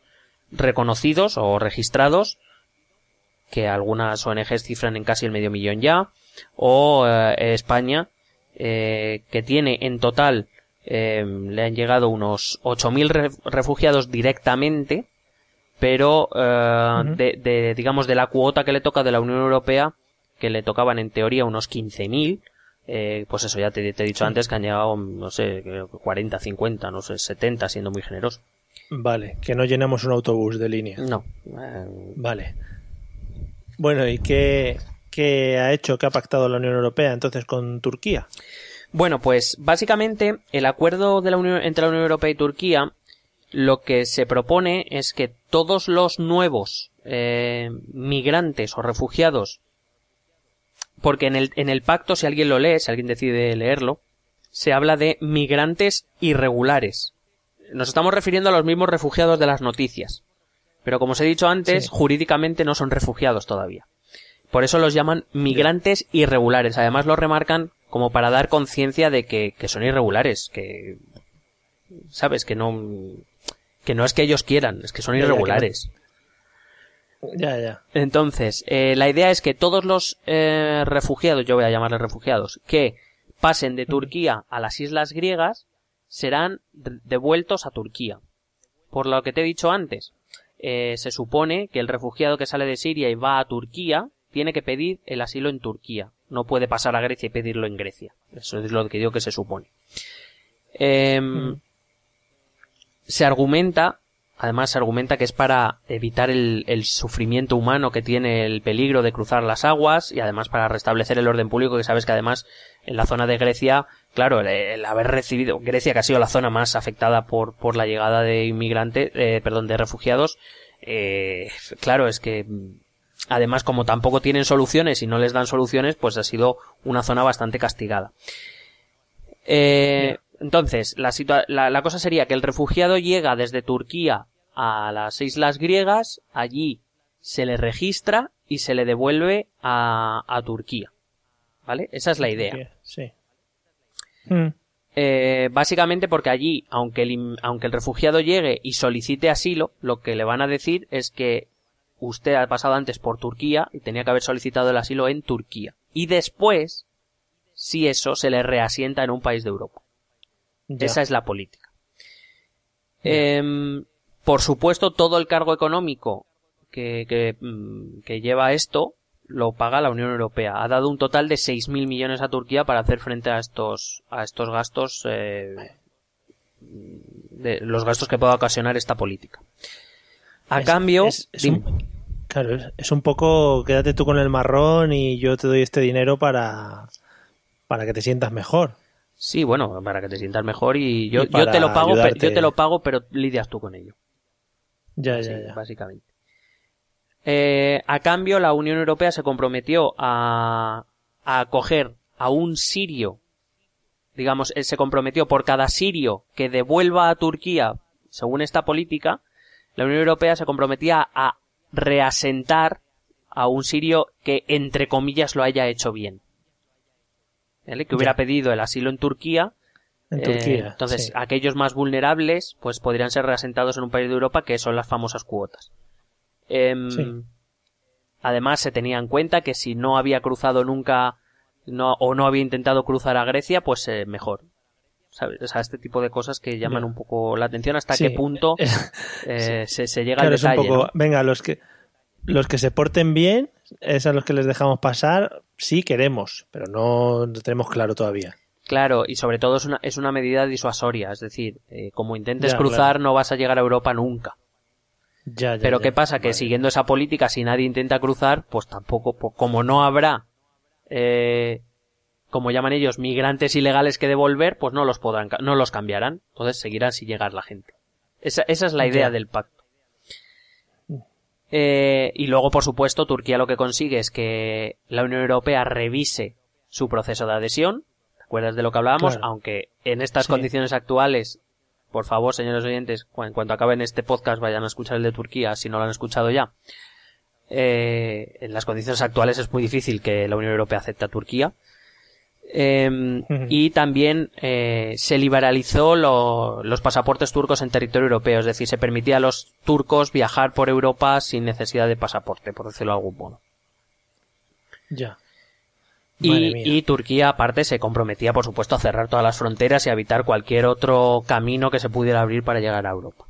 reconocidos o registrados, que algunas ONGs cifran en casi el medio millón ya, o eh, España, eh, que tiene en total, eh, le han llegado unos 8.000 re- refugiados directamente, pero eh, de, de, digamos, de la cuota que le toca de la Unión Europea, que le tocaban en teoría unos 15.000, eh, pues eso ya te, te he dicho antes que han llegado, no sé, creo que 40, 50, no sé, 70, siendo muy generoso. Vale, que no llenamos un autobús de línea. No. Vale. Bueno, ¿y qué, qué ha hecho, qué ha pactado la Unión Europea entonces con Turquía? Bueno, pues básicamente el acuerdo de la Unión, entre la Unión Europea y Turquía lo que se propone es que todos los nuevos eh, migrantes o refugiados, porque en el, en el pacto, si alguien lo lee, si alguien decide leerlo, se habla de migrantes irregulares. Nos estamos refiriendo a los mismos refugiados de las noticias. Pero como os he dicho antes, Sí. jurídicamente no son refugiados todavía. Por eso los llaman migrantes irregulares. Además lo remarcan como para dar conciencia de que, que son irregulares, que sabes que no que no es que ellos quieran, es que son Ya, irregulares. Ya, ya. Entonces, eh, la idea es que todos los eh, refugiados, yo voy a llamarles refugiados, que pasen de Turquía a las islas griegas, serán de- devueltos a Turquía. Por lo que te he dicho antes, eh, se supone que el refugiado que sale de Siria y va a Turquía tiene que pedir el asilo en Turquía. No puede pasar a Grecia y pedirlo en Grecia. Eso es lo que digo que se supone. Em, Se argumenta, además se argumenta que es para evitar el, el sufrimiento humano que tiene el peligro de cruzar las aguas y además para restablecer el orden público que sabes que además en la zona de Grecia, claro, el, el haber recibido, Grecia que ha sido la zona más afectada por, por la llegada de inmigrantes, eh, perdón, de refugiados, eh, claro, es que además como tampoco tienen soluciones y no les dan soluciones, pues ha sido una zona bastante castigada. Eh, entonces, la, situa- la, la cosa sería que el refugiado llega desde Turquía a las islas griegas, allí se le registra y se le devuelve a, a Turquía. ¿Vale? Esa es la idea. Sí. Mm. Eh, básicamente porque allí, aunque el, in- aunque el refugiado llegue y solicite asilo, lo que le van a decir es que usted ha pasado antes por Turquía y tenía que haber solicitado el asilo en Turquía. Y después, si eso se le reasienta en un país de Europa. Ya. Esa es la política. Em, por supuesto, todo el cargo económico que, que, mm, que lleva esto lo paga la Unión Europea. Ha dado un total de 6.000 millones a Turquía para hacer frente a estos, a estos gastos, eh, de los gastos que pueda ocasionar esta política. A Es- cambio, es- un- claro, es, un poco quédate tú con el marrón y yo te doy este dinero para, para que te sientas mejor. sí, bueno, para que te sientas mejor y yo, Y yo te lo pago, pero, yo te lo pago, pero lidias tú con ello. Ya, Sí, ya, ya. básicamente. Eh, a cambio, la Unión Europea se comprometió a, a acoger a un sirio, digamos, él se comprometió por cada sirio que devuelva a Turquía, según esta política, la Unión Europea se comprometía a reasentar a un sirio que, entre comillas, lo haya hecho bien. ¿Vale? Que hubiera Ya. pedido el asilo en Turquía En eh, Turquía. entonces, sí. aquellos más vulnerables, pues podrían ser reasentados en un país de Europa, que son las famosas cuotas. Em, Sí. Además, se tenía en cuenta que si no había cruzado nunca no, o no había intentado cruzar a Grecia, pues eh, mejor. ¿Sabes? O sea, este tipo de cosas que llaman un poco la atención hasta Sí. qué punto eh, se, se llega Claro, al es un detalle. poco, ¿no? venga, los que los que se porten bien, es a los que les dejamos pasar, sí queremos, pero no lo tenemos claro todavía. Claro, y sobre todo es una, es una medida disuasoria, es decir, eh, como intentes Ya, cruzar claro. no vas a llegar a Europa nunca. Ya, ya, Pero. ¿qué pasa? Que Vale. siguiendo esa política, si nadie intenta cruzar, pues tampoco, po- como no habrá, eh, como llaman ellos, migrantes ilegales que devolver, pues no los podrán, no los cambiarán. Entonces seguirán sin llegar la gente. Esa, esa es la idea del pacto. Eh, y luego, por supuesto, Turquía lo que consigue es que la Unión Europea revise su proceso de adhesión. acuerdas de lo que hablábamos? Claro. Aunque en estas Sí. condiciones actuales, por favor, señores oyentes, en cuanto acaben este podcast vayan a escuchar el de Turquía, si no lo han escuchado ya. Eh, en las condiciones actuales es muy difícil que la Unión Europea acepte a Turquía. Eh, y también eh, se liberalizó lo- los pasaportes turcos en territorio europeo, es decir, se permitía a los turcos viajar por Europa sin necesidad de pasaporte, por decirlo de algún modo. Ya. Y, Turquía, aparte, se comprometía, por supuesto, a cerrar todas las fronteras y a evitar cualquier otro camino que se pudiera abrir para llegar a Europa.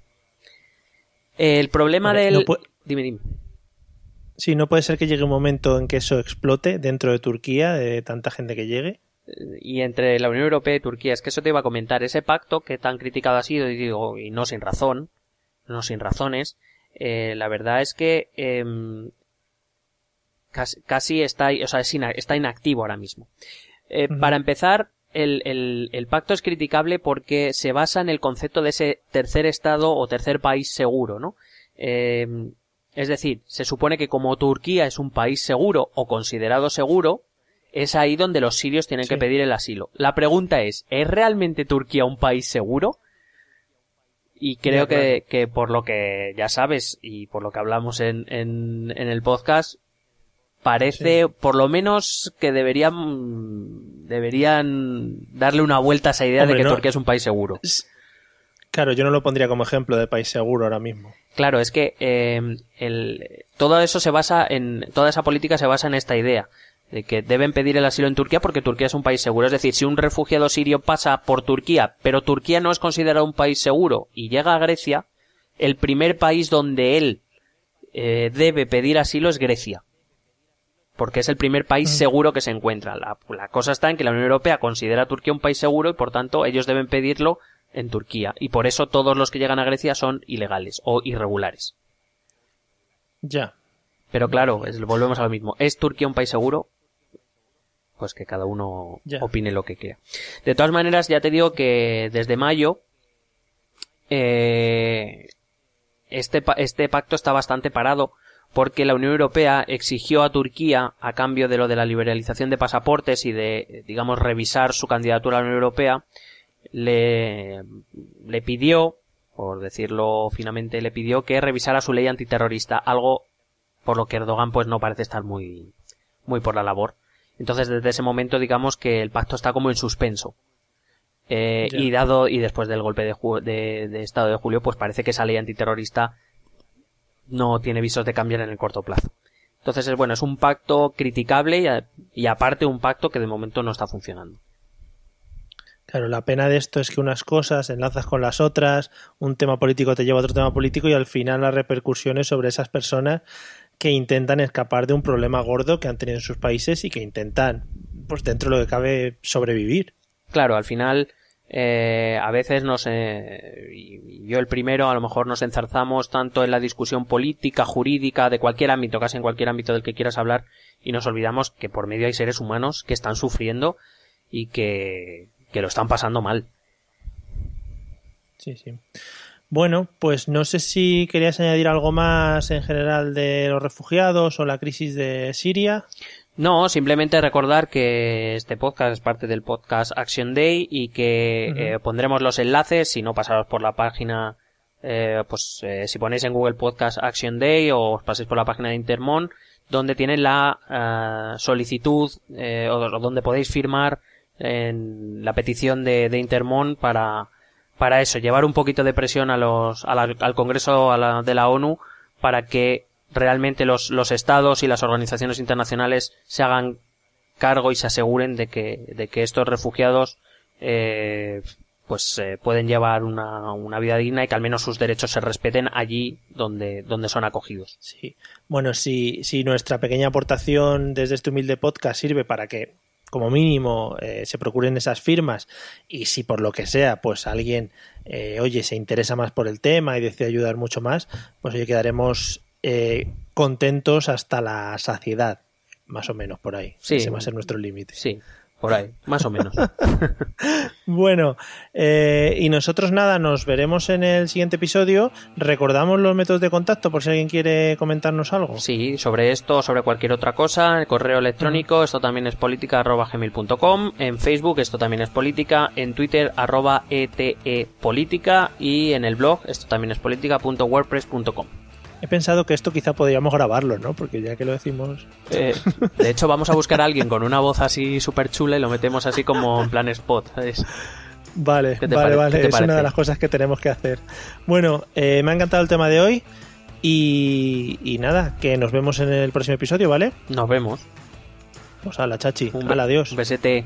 El problema del... no Dime, dime. Sí, no puede ser que llegue un momento en que eso explote dentro de Turquía, de tanta gente que llegue. Y entre la Unión Europea y Turquía. Es que eso te iba a comentar. Ese pacto que tan criticado ha sido, y digo, y no sin razón, no sin razones, eh, la verdad es que em, casi, casi está, o sea, es ina- está inactivo ahora mismo. Eh. Para empezar, el, el- el pacto es criticable porque se basa en el concepto de ese tercer estado o tercer país seguro, ¿no? Em, es decir, se supone que como Turquía es un país seguro o considerado seguro, es ahí donde los sirios tienen que pedir el asilo. La pregunta es, ¿es realmente Turquía un país seguro? Y creo Ya, claro. que, que por lo que ya sabes y por lo que hablamos en, en, en el podcast, parece por lo menos que deberían deberían darle una vuelta a esa idea Hombre, de que no- Turquía es un país seguro. Claro, yo no lo pondría como ejemplo de país seguro ahora mismo. Claro, es que eh, el, todo eso se basa en toda esa política se basa en esta idea de que deben pedir el asilo en Turquía porque Turquía es un país seguro. Es decir, si un refugiado sirio pasa por Turquía, pero Turquía no es considerado un país seguro y llega a Grecia, el primer país donde él eh, debe pedir asilo es Grecia. Porque es el primer país seguro que se encuentra. La, la cosa está en que la Unión Europea considera a Turquía un país seguro y por tanto ellos deben pedirlo en Turquía. Y por eso todos los que llegan a Grecia son ilegales o irregulares. Ya. Pero claro, es- volvemos a lo mismo. ¿Es Turquía un país seguro? Pues que cada uno opine lo que quiera. De todas maneras, ya te digo que desde mayo eh, este, este pacto está bastante parado porque la Unión Europea exigió a Turquía, a cambio de lo de la liberalización de pasaportes y de, digamos, revisar su candidatura a la Unión Europea, le, le pidió, por decirlo finamente, le pidió que revisara su ley antiterrorista, algo por lo que Erdogan pues no parece estar muy, muy por la labor. Entonces desde ese momento digamos que el pacto está como en suspenso. Eh, y dado, y después del golpe de, de Estado de Julio, pues parece que esa ley antiterrorista no tiene visos de cambiar en el corto plazo. Entonces, es bueno, es un pacto criticable y, a- y aparte un pacto que de momento no está funcionando. Claro, la pena de esto es que unas cosas enlazas con las otras, un tema político te lleva a otro tema político y al final las repercusiones sobre esas personas que intentan escapar de un problema gordo que han tenido en sus países y que intentan, pues dentro de lo que cabe, sobrevivir. Claro, al final, eh, a veces nos, eh, yo el primero, a lo mejor nos enzarzamos tanto en la discusión política, jurídica, de cualquier ámbito, casi en cualquier ámbito del que quieras hablar, y nos olvidamos que por medio hay seres humanos que están sufriendo y que, que lo están pasando mal. Sí, sí. Bueno, pues no sé si querías añadir algo más en general de los refugiados o la crisis de Siria. No, simplemente recordar que este podcast es parte del podcast Action Day y que eh, pondremos los enlaces, si no pasaros por la página, eh, pues eh, si ponéis en Google Podcast Action Day o os paséis por la página de Intermon, donde tienen la eh, solicitud eh, o, o donde podéis firmar en la petición de, de Intermon para, para eso, llevar un poquito de presión a los, a al Congreso a la- de la ONU para que realmente los, los estados y las organizaciones internacionales se hagan cargo y se aseguren de que, de que estos refugiados eh, pues eh, pueden llevar una, una vida digna y que al menos sus derechos se respeten allí donde, donde son acogidos. Sí. Bueno, si, si nuestra pequeña aportación desde este humilde podcast sirve para que, como mínimo, eh, se procuren esas firmas y si por lo que sea, pues alguien, eh, oye, se interesa más por el tema y decide ayudar mucho más, pues oye, quedaremos eh, contentos hasta la saciedad, más o menos por ahí. Sí. Ese va a ser nuestro límite. Sí. Por ahí, más o menos. Bueno, eh, y nosotros nada, nos veremos en el siguiente episodio. Recordamos los métodos de contacto por si alguien quiere comentarnos algo. Sí, sobre esto o sobre cualquier otra cosa, el correo electrónico, esto también es política arroba gmail.com, en Facebook esto también es política, en Twitter arroba ete política y en el blog esto también es política.wordpress.com. He pensado que esto quizá podríamos grabarlo, ¿no? Porque ya que lo decimos... Eh, de hecho, vamos a buscar a alguien con una voz así súper chula y lo metemos así como en plan spot, ¿sabes? Vale, ¿Qué te vale, pare- vale. Es una de las cosas que tenemos que hacer. Bueno, eh, me ha encantado el tema de hoy. Y, y nada, que nos vemos en el próximo episodio, ¿vale? Nos vemos. Pues a la chachi. Un adiós. Un besete.